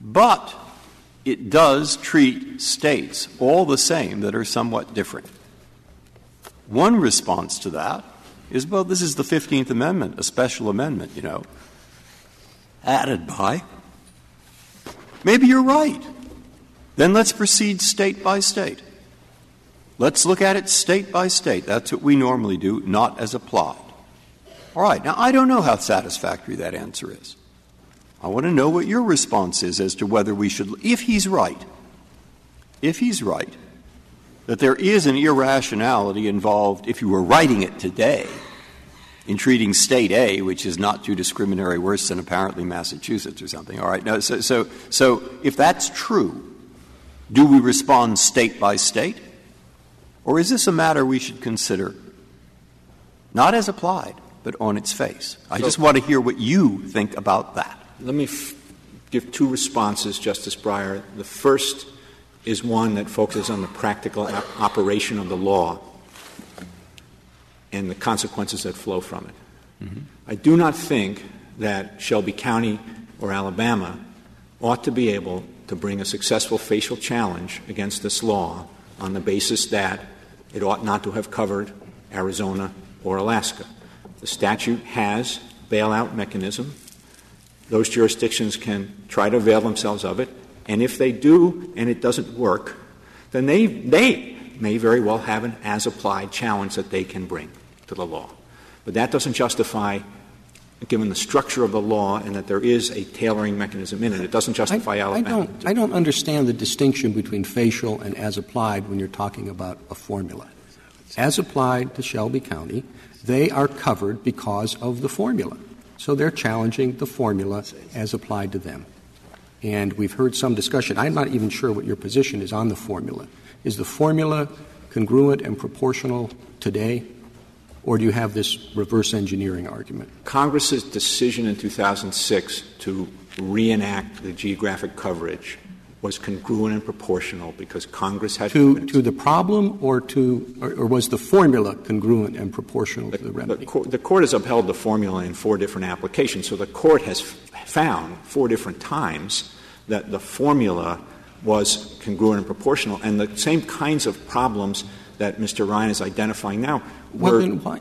But it does treat states all the same that are somewhat different. One response to that is well, this is the 15th Amendment, a special amendment, you know, added by. Maybe you're right. Then let's proceed state by state. Let's look at it state by state. That's what we normally do, not as applied. All right, now I don't know how satisfactory that answer is. I want to know what your response is as to whether we should, if he's right, if he's right, that there is an irrationality involved if you were writing it today in treating state A, which is not too discriminatory, worse than apparently Massachusetts or something. All right, now, so, so, so if that's true, do we respond state by state? Or is this a matter we should consider not as applied, but on its face? I so, just want to hear what you think about that.
Let me f- give two responses, Justice Breyer. The first is one that focuses on the practical operation of the law and the consequences that flow from it. Mm-hmm. I do not think that Shelby County or Alabama ought to be able to bring a successful facial challenge against this law on the basis that it ought not to have covered Arizona or Alaska. The statute has bailout mechanism. Those jurisdictions can try to avail themselves of it, and if they do and it doesn't work, then they, they may very well have an as applied challenge that they can bring to the law. But that doesn't justify given the structure of the law and that there is a tailoring mechanism in it. It doesn't justify
I,
Alabama.
I don't, I don't understand the distinction between facial and as applied when you're talking about a formula. As applied to Shelby County, they are covered because of the formula. So they're challenging the formula as applied to them. And we've heard some discussion. I'm not even sure what your position is on the formula. Is the formula congruent and proportional today or do you have this reverse engineering argument?
Congress's decision in 2006 to reenact the geographic coverage was congruent and proportional because Congress had
to, to the problem or to or, or, was the formula congruent and proportional
the,
to the remedy?
The court, the court has upheld the formula in four different applications. So the court has f- found four different times that the formula was congruent and proportional, and the same kinds of problems that Mr. Rein is identifying now
were, well,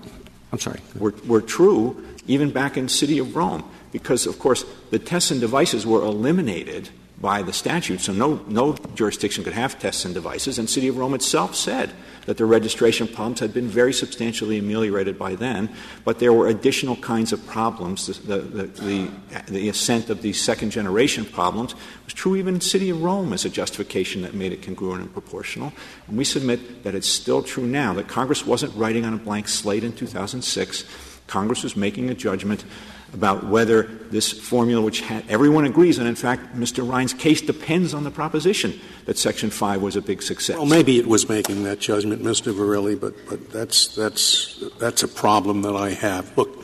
I'm sorry.
Were, were true even back in City of Rome, because of course the tests and devices were eliminated by the statute, so no, no jurisdiction could have tests and devices, and City of Rome itself said that the registration problems had been very substantially ameliorated by then, but there were additional kinds of problems. The, the, the, the ascent of these second generation problems was true even in City of Rome as a justification that made it congruent and proportional. And we submit that it's still true now, that Congress wasn't writing on a blank slate in 2006. Congress was making a judgment about whether this formula, which everyone agrees, and in fact, Mr. Rein's case depends on the proposition that Section 5 was a big success.
Well, maybe it was making that judgment, Mr. Verrilli, but, but that's, that's, that's a problem that I have. Look,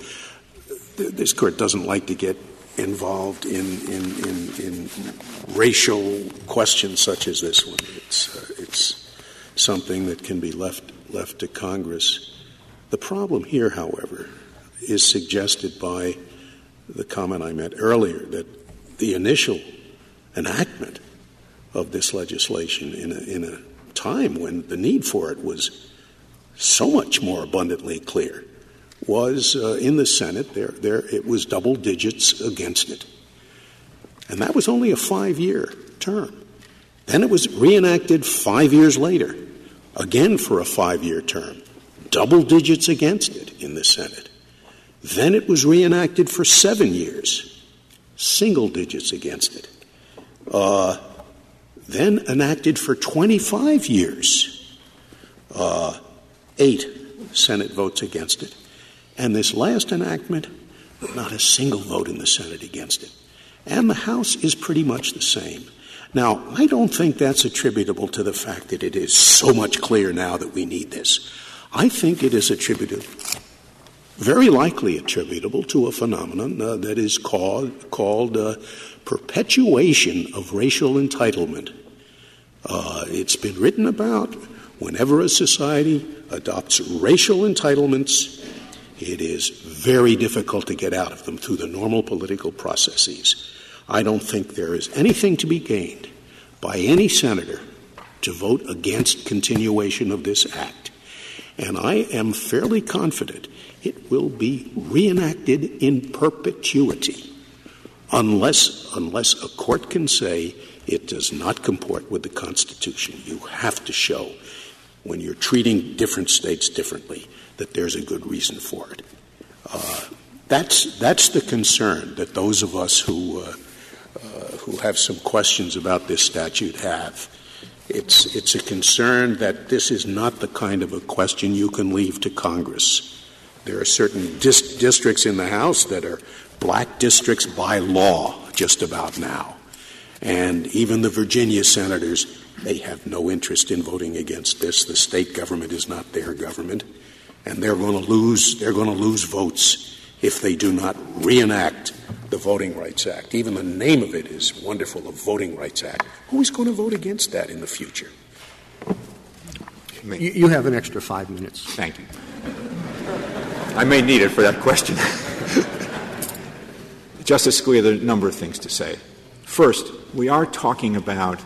th- this Court doesn't like to get involved in, in, in, in racial questions such as this one. It's, uh, it's something that can be left, left to Congress. The problem here, however, is suggested by the comment I made earlier that the initial enactment of this legislation in a, in a time when the need for it was so much more abundantly clear was uh, in the Senate. There, there, it was double digits against it. And that was only a five year term. Then it was reenacted five years later, again for a five year term, double digits against it in the Senate. Then it was reenacted for seven years, single digits against it. Uh, then enacted for 25 years, uh, eight Senate votes against it. And this last enactment, not a single vote in the Senate against it. And the House is pretty much the same. Now, I don't think that's attributable to the fact that it is so much clearer now that we need this. I think it is attributed very likely attributable to a phenomenon uh, that is called, called uh, perpetuation of racial entitlement. Uh, it's been written about whenever a society adopts racial entitlements, it is very difficult to get out of them through the normal political processes. I don't think there is anything to be gained by any senator to vote against continuation of this act. And I am fairly confident it will be reenacted in perpetuity unless, unless a court can say it does not comport with the Constitution. You have to show, when you're treating different states differently, that there's a good reason for it. Uh, that's, that's the concern that those of us who, uh, uh, who have some questions about this statute have. It's, it's a concern that this is not the kind of a question you can leave to Congress. There are certain dis- districts in the House that are black districts by law just about now. And even the Virginia senators, they have no interest in voting against this. The state government is not their government. And they're going to lose, they're going to lose votes if they do not reenact the Voting Rights Act. Even the name of it is wonderful, the Voting Rights Act. Who is going to vote against that in the future?
You, you have an extra five minutes.
Thank you. I may need it for that question. Justice Scalia, there are a number of things to say. First, we are talking about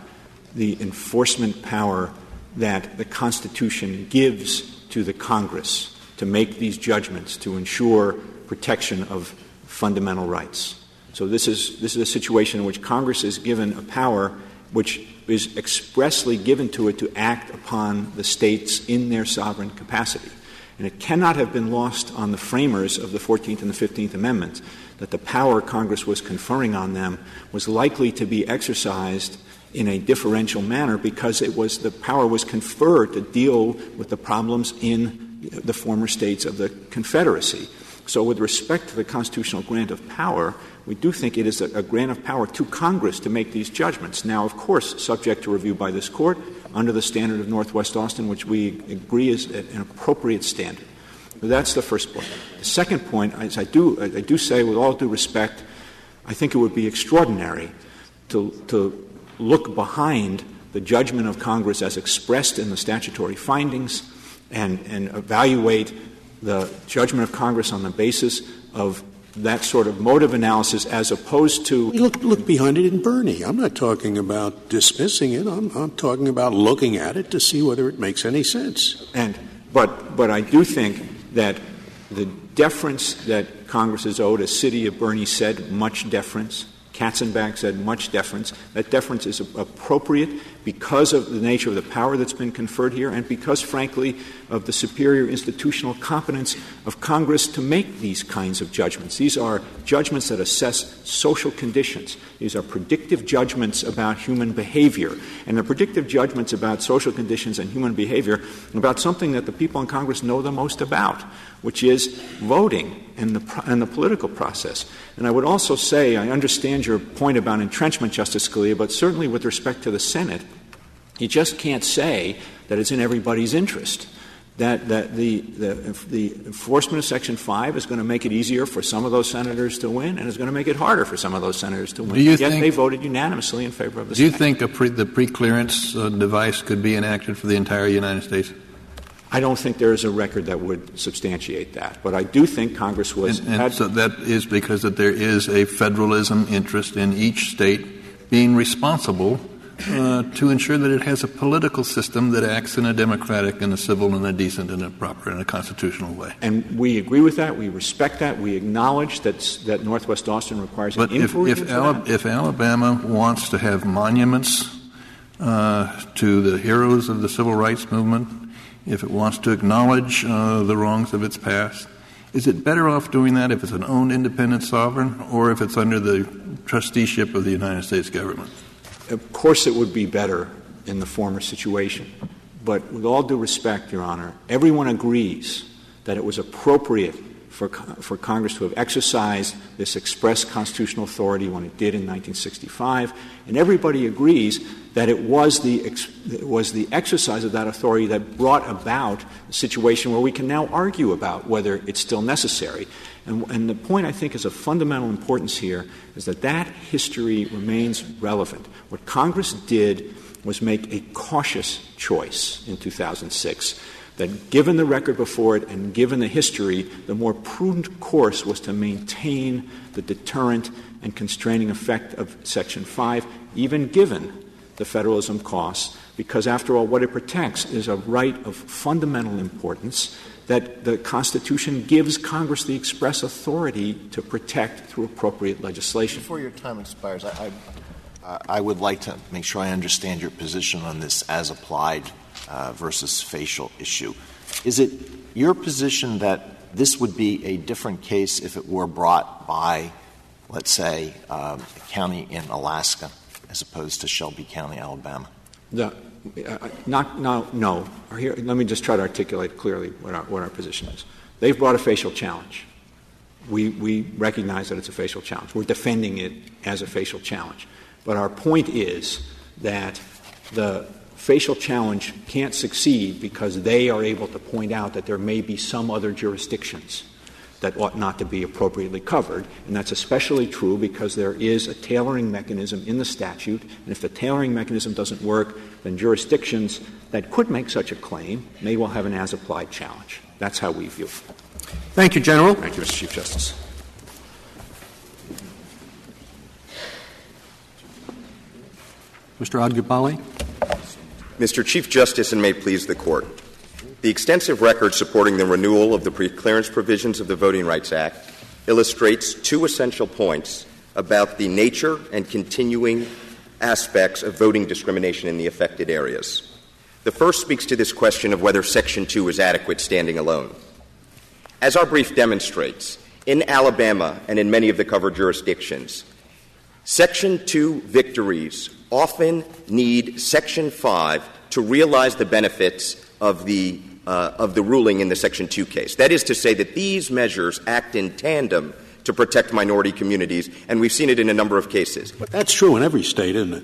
the enforcement power that the Constitution gives to the Congress to make these judgments to ensure protection of fundamental rights. So this is, this is a situation in which Congress is given a power which is expressly given to it to act upon the states in their sovereign capacity. And it cannot have been lost on the framers of the 14th and the 15th Amendments that the power Congress was conferring on them was likely to be exercised in a differential manner because it was the power was conferred to deal with the problems in the former states of the Confederacy. So, with respect to the constitutional grant of power, we do think it is a, a, grant of power to Congress to make these judgments. Now, of course, subject to review by this Court under the standard of Northwest Austin, which we agree is an appropriate standard. But that's the first point. The second point, is I do, I do say with all due respect, I think it would be extraordinary to, to look behind the judgment of Congress as expressed in the statutory findings and, and evaluate the judgment of Congress on the basis of that sort of motive analysis as opposed to
look look behind it in Boerne. I'm not talking about dismissing it. I'm, I'm talking about looking at it to see whether it makes any sense.
And but but I do think that the deference that Congress is owed, as City of Boerne said, much deference. Katzenbach said much deference. That deference is appropriate because of the nature of the power that's been conferred here and because, frankly, of the superior institutional competence of Congress to make these kinds of judgments. These are judgments that assess social conditions. These are predictive judgments about human behavior. And they're predictive judgments about social conditions and human behavior about something that the people in Congress know the most about, which is voting and the, and the political process. And I would also say, I understand your point about entrenchment, Justice Scalia, but certainly with respect to the Senate, you just can't say that it's in everybody's interest. That, that the, the, the enforcement of Section 5 is going to make it easier for some of those senators to win, and is going to make it harder for some of those senators to win.
Do you
Yet
think,
they voted unanimously in favor of the
Do you think a pre, the pre-clearance uh, device could be enacted for the entire United States?
I don't think there is a record that would substantiate that. But I do think Congress was.
And, and so that is because that there is a federalism interest in each state being responsible uh, to ensure that it has a political system that acts in a democratic and a civil and a decent and a proper and a constitutional way.
and we agree with that. We respect that. We acknowledge that, that Northwest Austin requires
But
an
if, if, Ala- if Alabama wants to have monuments uh, to the heroes of the civil rights movement, if it wants to acknowledge uh, the wrongs of its past, is it better off doing that if it's an owned independent sovereign or if it's under the trusteeship of the United States government?
Of course, it would be better in the former situation. But with all due respect, Your Honor, everyone agrees that it was appropriate for, for Congress to have exercised this express constitutional authority when it did in 1965, and everybody agrees that it was the, ex- was the exercise of that authority that brought about a situation where we can now argue about whether it's still necessary. And, and the point I think is of fundamental importance here is that that history remains relevant. What Congress did was make a cautious choice in 2006 that given the record before it and given the history, the more prudent course was to maintain the deterrent and constraining effect of Section 5, even given the federalism costs, because after all, what it protects is a right of fundamental importance that the Constitution gives Congress the express authority to protect through appropriate legislation.
Before your time expires, I, I, I would like to make sure I understand your position on this as applied uh, versus facial issue. Is it your position that this would be a different case if it were brought by, let's say, um, a county in Alaska as opposed to Shelby County, Alabama?
The, uh, not, no, no. Here, let me just try to articulate clearly what our, what our position is. They've brought a facial challenge. We, we recognize that it's a facial challenge. We're defending it as a facial challenge. But our point is that the facial challenge can't succeed because they are able to point out that there may be some other jurisdictions that ought not to be appropriately covered. And that's especially true because there is a tailoring mechanism in the statute. And if the tailoring mechanism doesn't work, then jurisdictions that could make such a claim may well have an as applied challenge. That's how we view it.
Thank you, General.
Thank you, Mr. Chief Justice.
Mr. Adegbile?
Mr. Chief Justice, and may it please the Court. The extensive record supporting the renewal of the preclearance provisions of the Voting Rights Act illustrates two essential points about the nature and continuing aspects of voting discrimination in the affected areas. The first speaks to this question of whether Section 2 is adequate standing alone. As our brief demonstrates, in Alabama and in many of the covered jurisdictions, Section 2 victories often need Section 5 to realize the benefits of the, uh, of the ruling in the Section 2 case. That is to say, that these measures act in tandem to protect minority communities, and we've seen it in a number of cases.
But that's true in every state, isn't it?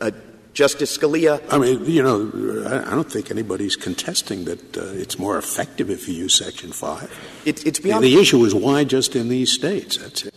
Uh, Justice Scalia.
I mean, you know, I don't think anybody's contesting that uh, it's more effective if you use Section 5.
It's, it's
The,
beyond
the issue is why just in these states. That's it.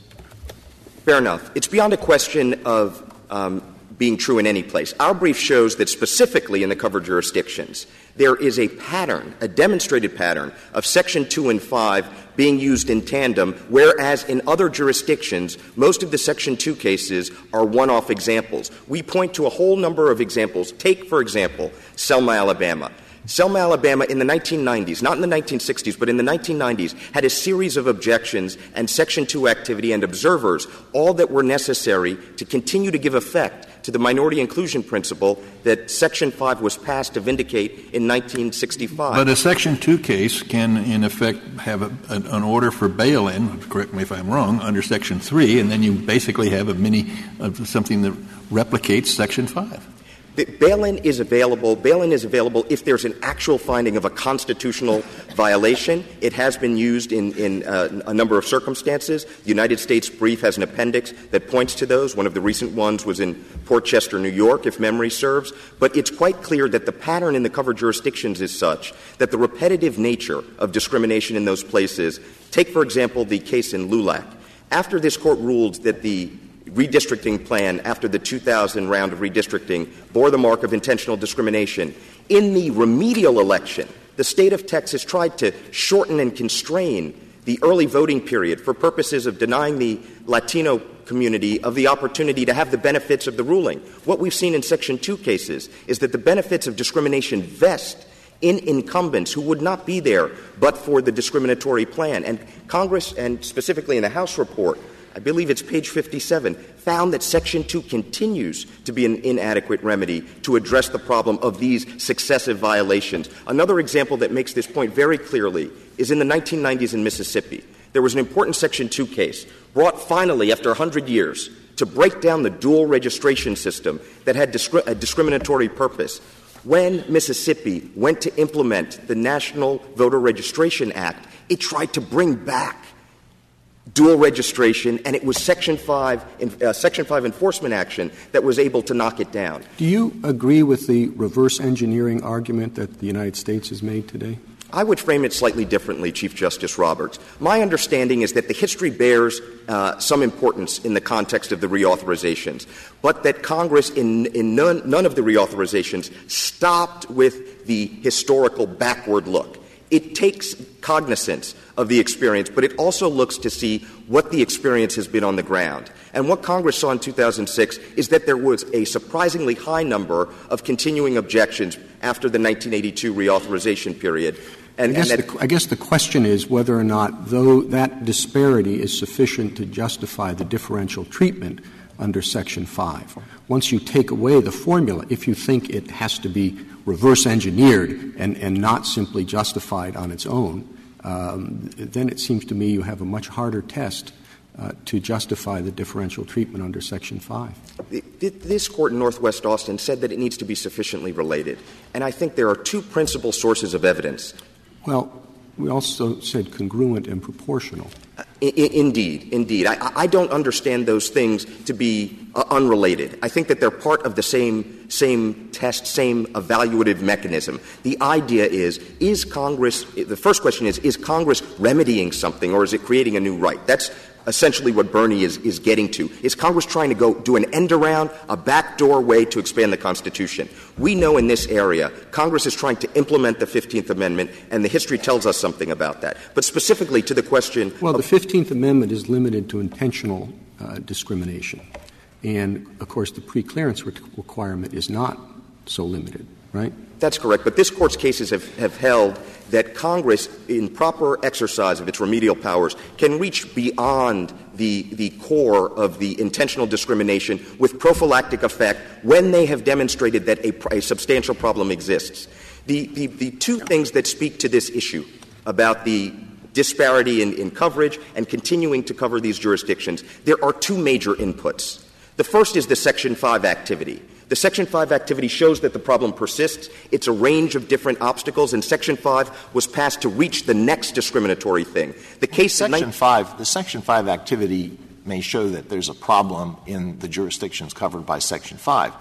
Fair enough. It's beyond a question of um, being true in any place. Our brief shows that specifically in the covered jurisdictions, there is a pattern, a demonstrated pattern of Section 2 and 5 being used in tandem, whereas in other jurisdictions, most of the Section 2 cases are one off examples. We point to a whole number of examples. Take, for example, Selma, Alabama. Selma, Alabama in the 1990s, not in the 1960s, but in the 1990s, had a series of objections and Section 2 activity and observers, all that were necessary to continue to give effect to the minority inclusion principle that Section 5 was passed to vindicate in 1965.
But a Section 2 case can, in effect, have a, an, an, order for bail in, correct me if I'm wrong, under Section 3, and then you basically have a mini of something that replicates Section 5.
Bail-in is available. Bail-in is available if there's an actual finding of a constitutional violation. It has been used in, in uh, a number of circumstances. The United States brief has an appendix that points to those. One of the recent ones was in Port Chester, New York, if memory serves. But it's quite clear that the pattern in the covered jurisdictions is such that the repetitive nature of discrimination in those places. Take, for example, the case in LULAC. After this court ruled that the redistricting plan after the 2000 round of redistricting bore the mark of intentional discrimination. In the remedial election, the state of Texas tried to shorten and constrain the early voting period for purposes of denying the Latino community of the opportunity to have the benefits of the ruling. What we've seen in Section 2 cases is that the benefits of discrimination vest in incumbents who would not be there but for the discriminatory plan. And Congress, and specifically in the House report, I believe it's page 57, found that Section 2 continues to be an inadequate remedy to address the problem of these successive violations. Another example that makes this point very clearly is in the 1990s in Mississippi. There was an important Section 2 case brought finally after 100 years to break down the dual registration system that had discri- a discriminatory purpose. When Mississippi went to implement the National Voter Registration Act, it tried to bring back dual registration, and it was Section 5, uh, Section 5 enforcement action that was able to knock it down.
Do you agree with the reverse engineering argument that the United States has made today?
I would frame it slightly differently, Chief Justice Roberts. My understanding is that the history bears uh, some importance in the context of the reauthorizations, but that Congress, in, in none, none of the reauthorizations, stopped with the historical backward look. It takes cognizance of the experience, but it also looks to see what the experience has been on the ground. And what Congress saw in 2006 is that there was a surprisingly high number of continuing objections after the 1982 reauthorization period.
And, I, guess and the, I guess the question is whether or not, though that disparity is sufficient to justify the differential treatment under Section 5. Once you take away the formula, if you think it has to be reverse engineered and, and not simply justified on its own, um, then it seems to me you have a much harder test uh, to justify the differential treatment under Section 5.
This court in Northwest Austin said that it needs to be sufficiently related. And I think there are two principal sources of evidence.
Well, we also said congruent and proportional.
Indeed, indeed. I, I, don't understand those things to be uh, unrelated. I think that they're part of the same, same test, same evaluative mechanism. The idea is, is Congress, the first question is, is Congress remedying something or is it creating a new right? That's essentially what Boerne is, is getting to. Is Congress trying to go do an end around, a backdoor way to expand the Constitution? We know in this area Congress is trying to implement the 15th Amendment, and the history tells us something about that. But specifically to the question.
Well, the 15th Amendment is limited to intentional uh, discrimination. And, of course, the preclearance requirement is not so limited, right?
That's correct. But this Court's cases have, have held that Congress, in proper exercise of its remedial powers, can reach beyond the, the core of the intentional discrimination with prophylactic effect when they have demonstrated that a, a substantial problem exists. The, the, the two things that speak to this issue about the disparity in, in coverage and continuing to cover these jurisdictions, there are two major inputs. The first is the Section 5 activity. The Section 5 activity shows that the problem persists. It's a range of different obstacles, and Section 5 was passed to reach the next discriminatory thing.
The case Section 5, the Section 5 activity may show that there's a problem in the jurisdictions covered by Section 5,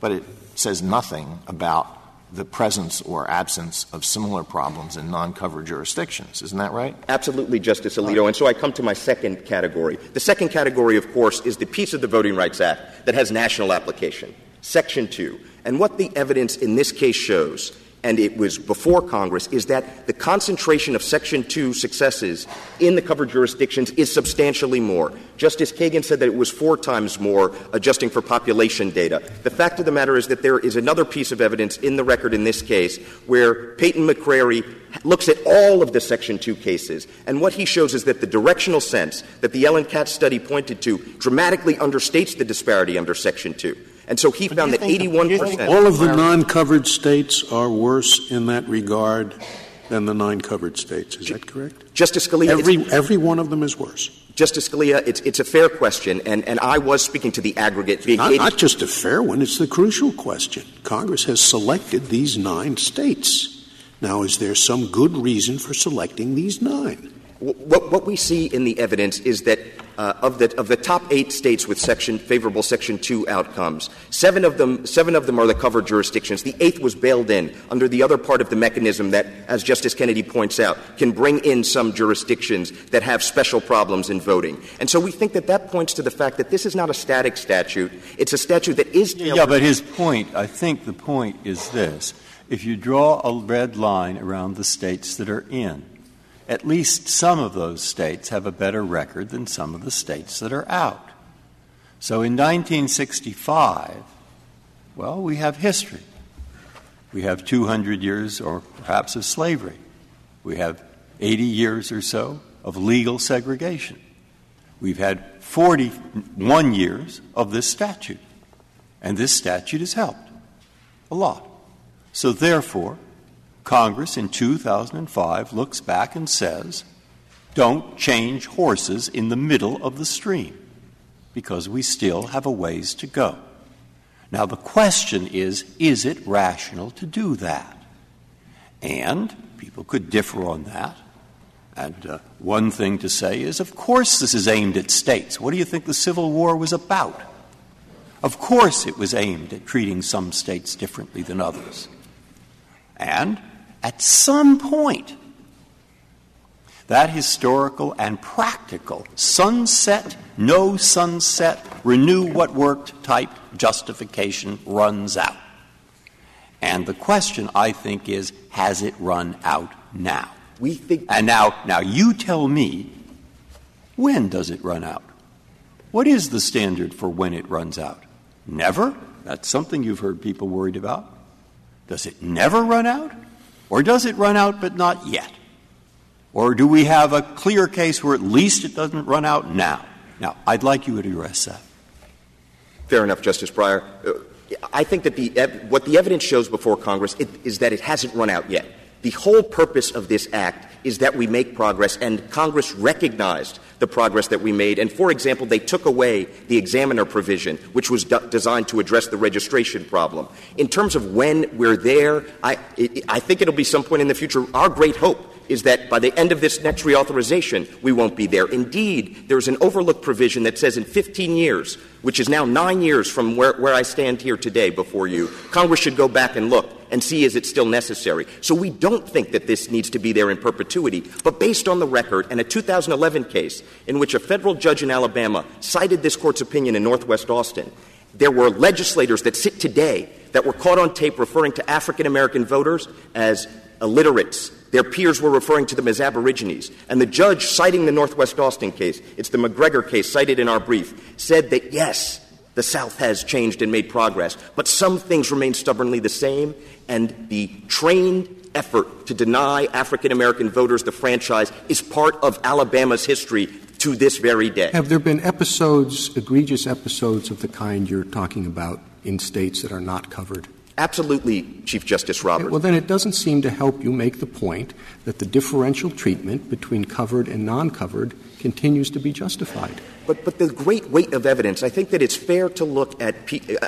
but it says nothing about the presence or absence of similar problems in non covered jurisdictions. Isn't that right?
Absolutely, Justice Alito. And so I come to my second category. The second category, of course, is the piece of the Voting Rights Act that has national application, Section 2. And what the evidence in this case shows and it was before Congress, is that the concentration of Section 2 successes in the covered jurisdictions is substantially more. Justice Kagan said that it was four times more, adjusting for population data. The fact of the matter is that there is another piece of evidence in the record in this case where Peyton McCrary looks at all of the Section 2 cases, and what he shows is that the directional sense that the Ellen Katz study pointed to dramatically understates the disparity under Section 2. And so he found that 81 percent.
All of the non-covered states are worse in that regard than the non-covered states. Is that correct?
Justice Scalia,
every every one of them is worse.
Justice Scalia, it's, it's a fair question, and, and I was speaking to the aggregate.
Not, not just a fair one, it's the crucial question. Congress has selected these nine states. Now, is there some good reason for selecting these nine?
What, what we see in the evidence is that uh, of, the, of the top eight states with section, favorable Section 2 outcomes, seven of, them, seven of them are the covered jurisdictions. The eighth was bailed in under the other part of the mechanism that, as Justice Kennedy points out, can bring in some jurisdictions that have special problems in voting. And so we think that that points to the fact that this is not a static statute. It's a statute that is.
Yeah, but his point, I think the point is this. If you draw a red line around the states that are in, at least some of those states have a better record than some of the states that are out. So in 1965, well, we have history. We have 200 years or perhaps of slavery. We have 80 years or so of legal segregation. We've had 41 years of this statute. And this statute has helped a lot. So therefore, Congress in 2005 looks back and says, don't change horses in the middle of the stream because we still have a ways to go. Now, the question is is it rational to do that? And people could differ on that. And uh, one thing to say is, of course, this is aimed at states. What do you think the Civil War was about? Of course, it was aimed at treating some states differently than others. And at some point, that historical and practical sunset, no sunset, renew what worked type justification runs out. And the question, I think, is has it run out now?
We think.
And now, now you tell me, when does it run out? What is the standard for when it runs out? Never? That's something you've heard people worried about. Does it never run out? Or does it run out but not yet? Or do we have a clear case where at least it doesn't run out now? Now, I'd like you to address that.
Fair enough, Justice Breyer. Uh, I think that the, what the evidence shows before Congress is that it hasn't run out yet. The whole purpose of this act is that we make progress, and Congress recognized the progress that we made. And for example, they took away the examiner provision, which was d- designed to address the registration problem. In terms of when we're there, I, it, I think it'll be some point in the future. Our great hope is that by the end of this next reauthorization, we won't be there. Indeed, there's an overlook provision that says in 15 years, which is now nine years from where, where I stand here today before you, Congress should go back and look and see is it still necessary. So we don't think that this needs to be there in perpetuity. But based on the record and a 2011 case in which a federal judge in Alabama cited this court's opinion in Northwest Austin, there were legislators that sit today that were caught on tape referring to African American voters as illiterates. Their peers were referring to them as aborigines. And the judge citing the Northwest Austin case, it's the McGregor case cited in our brief, said that yes, the South has changed and made progress, but some things remain stubbornly the same, and the trained effort to deny African American voters the franchise is part of Alabama's history to this very day.
Have there been episodes, egregious episodes of the kind you're talking about in states that are not covered?
Absolutely, Chief Justice Roberts.
Well, then it doesn't seem to help you make the point that the differential treatment between covered and non covered continues to be justified.
But, but the great weight of evidence, I think that it's fair to look at,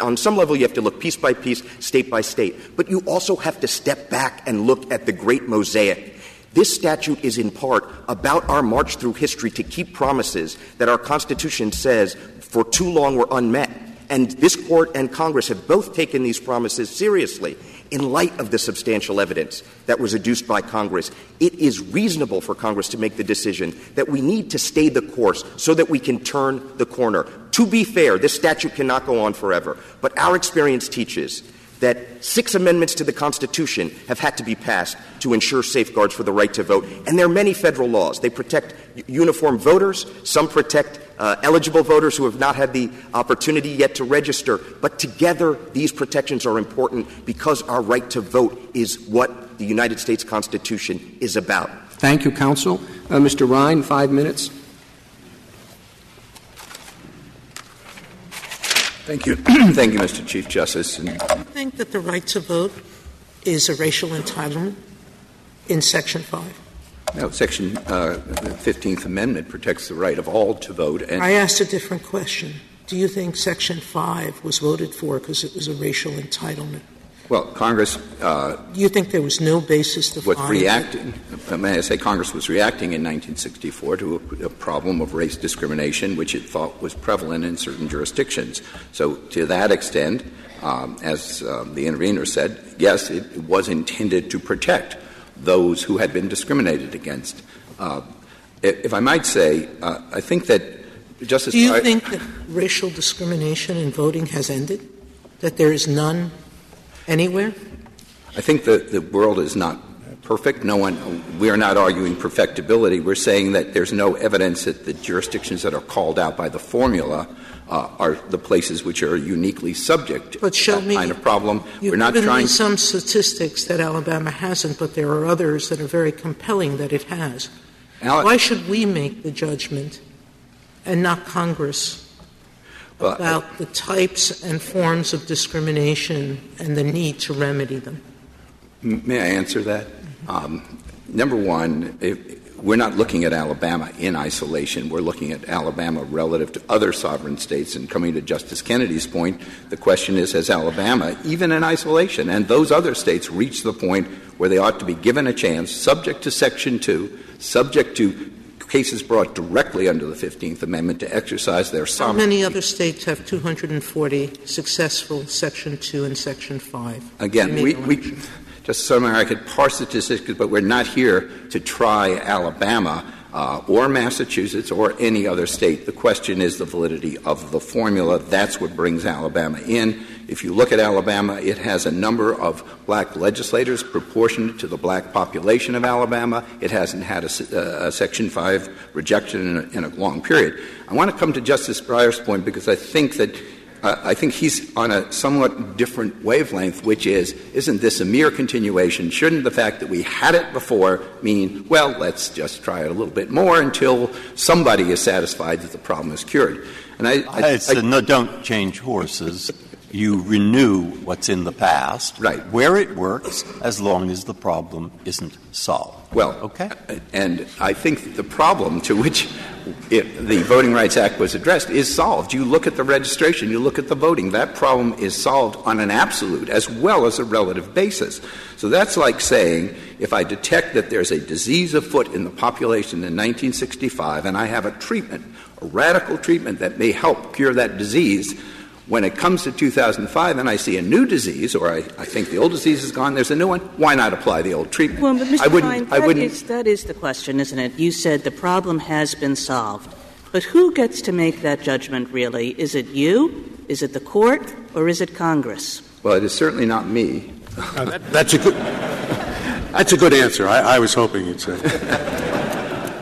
on some level, you have to look piece by piece, state by state. But you also have to step back and look at the great mosaic. This statute is in part about our march through history to keep promises that our Constitution says for too long were unmet. And this Court and Congress have both taken these promises seriously. in light of the substantial evidence that was adduced by Congress, it is reasonable for Congress to make the decision that we need to stay the course so that we can turn the corner. To be fair, this statute cannot go on forever, but our experience teaches that six amendments to the Constitution have had to be passed to ensure safeguards for the right to vote. And there are many federal laws. They protect uniform voters, some protect uh, eligible voters who have not had the opportunity yet to register. But together, these protections are important because our right to vote is what the United States Constitution is about.
Thank you, counsel. Uh, Mr. Rein, five minutes.
Thank you. Thank you, Mr. Chief Justice. And
I think that the right to vote is a racial entitlement in Section 5.
No, Section uh, the 15th Amendment protects the right of all to vote. And
I asked a different question. Do you think Section 5 was voted for because it was a racial entitlement?
Well, Congress. Uh,
Do you think there was no basis to
was reacting? Uh, may I say Congress was reacting in 1964 to a, a, problem of race discrimination, which it thought was prevalent in certain jurisdictions. So, to that extent, um, as um, the intervener said, yes, it, it, was intended to protect those who had been discriminated against. Uh, if I might say, uh, I think that Justice.
Do you think that racial discrimination in voting has ended? That there is none anywhere?
I think the, the world is not perfect. No one, we are not arguing perfectibility. We're saying that there's no evidence that the jurisdictions that are called out by the formula are the places which are uniquely subject
but show
to
me,
kind of problem. We're not trying
me some statistics that Alabama hasn't, but there are others that are very compelling that it has. Ale- Why should we make the judgment and not Congress well, about the types and forms of discrimination and the need to remedy them?
May I answer that? Um, number one, if, we're not looking at Alabama in isolation. We're looking at Alabama relative to other sovereign states. And coming to Justice Kennedy's point, the question is has Alabama, even in isolation, and those other states reached the point where they ought to be given a chance, subject to Section 2, subject to cases brought directly under the 15th Amendment to exercise their sovereignty.
How many other states have 240 successful Section 2 and Section 5?
Again, we, we, just so I could parse the statistics, but we're not here to try Alabama uh, or Massachusetts or any other state. The question is the validity of the formula. That's what brings Alabama in. If you look at Alabama, it has a number of black legislators proportionate to the black population of Alabama. It hasn't had a, a Section 5 rejection in a, in a long period. I want to come to Justice Breyer's point because I think that I think he's on a somewhat different wavelength, which is, isn't this a mere continuation? Shouldn't the fact that we had it before mean, well, let's just try it a little bit more until somebody is satisfied that the problem is cured?
And I, I, I, no, don't change horses. You renew what's in the past,
right?
Where it works, as long as the problem isn't solved.
Well,
okay.
And I think the problem to which it, the Voting Rights Act was addressed is solved. You look at the registration, you look at the voting. That problem is solved on an absolute as well as a relative basis. So that's like saying if I detect that there's a disease afoot in the population in 1965 and I have a treatment, a radical treatment that may help cure that disease, when it comes to 2005 and I see a new disease, or I, I, think the old disease is gone, there's a new one, why not apply the old treatment?
Well, but Mr. I wouldn't, I wouldn't is, that is the question, isn't it? You said the problem has been solved. But who gets to make that judgment, really? Is it you? Is it the court? Or is it Congress?
Well, it is certainly not me.
Uh, that, that's, a good, that's a good answer. I, I was hoping you'd say.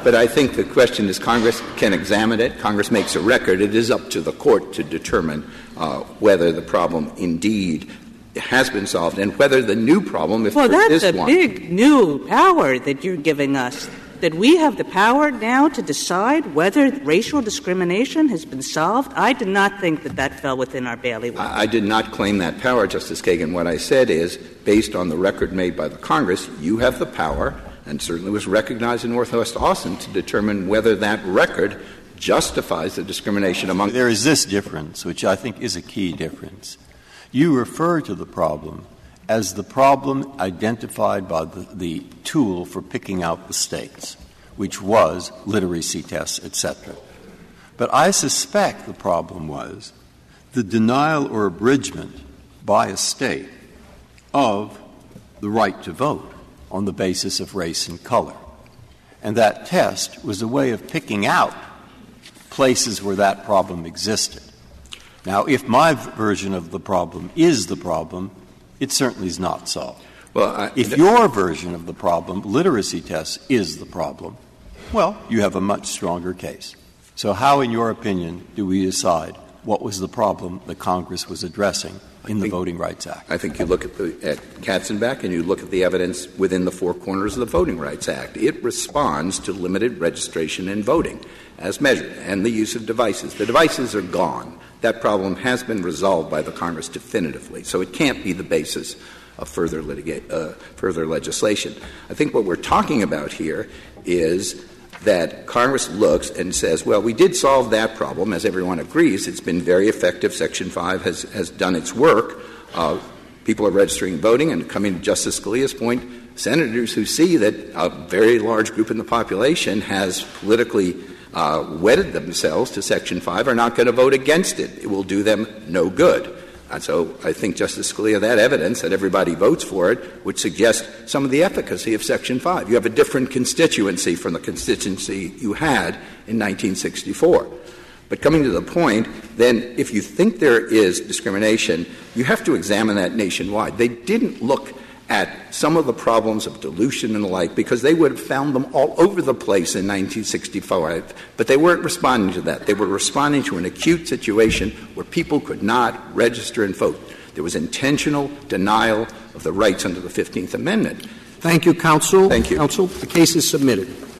But I think the question is Congress can examine it. Congress makes a record. It is up to the court to determine uh, whether the problem indeed has been solved and whether the new problem, if
well,
there
that's a big new power that you're giving us. That we have the power now to decide whether racial discrimination has been solved. I did not think that that fell within our bailiwick.
I, I did not claim that power, Justice Kagan. What I said is, based on the record made by the Congress, you have the power and certainly was recognized in Northwest Austin to determine whether that record justifies the discrimination among.
There is this difference, which I think is a key difference. You refer to the problem as the problem identified by the, the tool for picking out the states, which was literacy tests, etc. But I suspect the problem was the denial or abridgment by a state of the right to vote on the basis of race and color. And that test was a way of picking out places where that problem existed. Now, if my version of the problem is the problem, it certainly is not solved.
Well, I,
If your version of the problem, literacy tests, is the problem, well, you have a much stronger case. So, how, in your opinion, do we decide what was the problem that Congress was addressing in the Voting Rights Act?
I think you look at, the, at Katzenbach and you look at the evidence within the four corners of the Voting Rights Act. It responds to limited registration and voting as measured and the use of devices. The devices are gone. That problem has been resolved by the Congress definitively, so it can't be the basis of further, litiga- uh, further legislation. I think what we're talking about here is that Congress looks and says, well, we did solve that problem, as everyone agrees. It's been very effective. Section 5 has, has done its work. Uh, people are registering voting, and coming to Justice Scalia's point, senators who see that a very large group in the population has politically uh, wedded themselves to Section 5 are not going to vote against it. It will do them no good. And so I think, Justice Scalia, that evidence that everybody votes for it would suggest some of the efficacy of Section 5. You have a different constituency from the constituency you had in 1964. But coming to the point, then if you think there is discrimination, you have to examine that nationwide. They didn't look at some of the problems of dilution and the like because they would have found them all over the place in 1965, but they weren't responding to that. They were responding to an acute situation where people could not register and vote. There was intentional denial of the rights under the 15th Amendment.
Thank you, counsel.
Thank you.
Counsel, the case is submitted.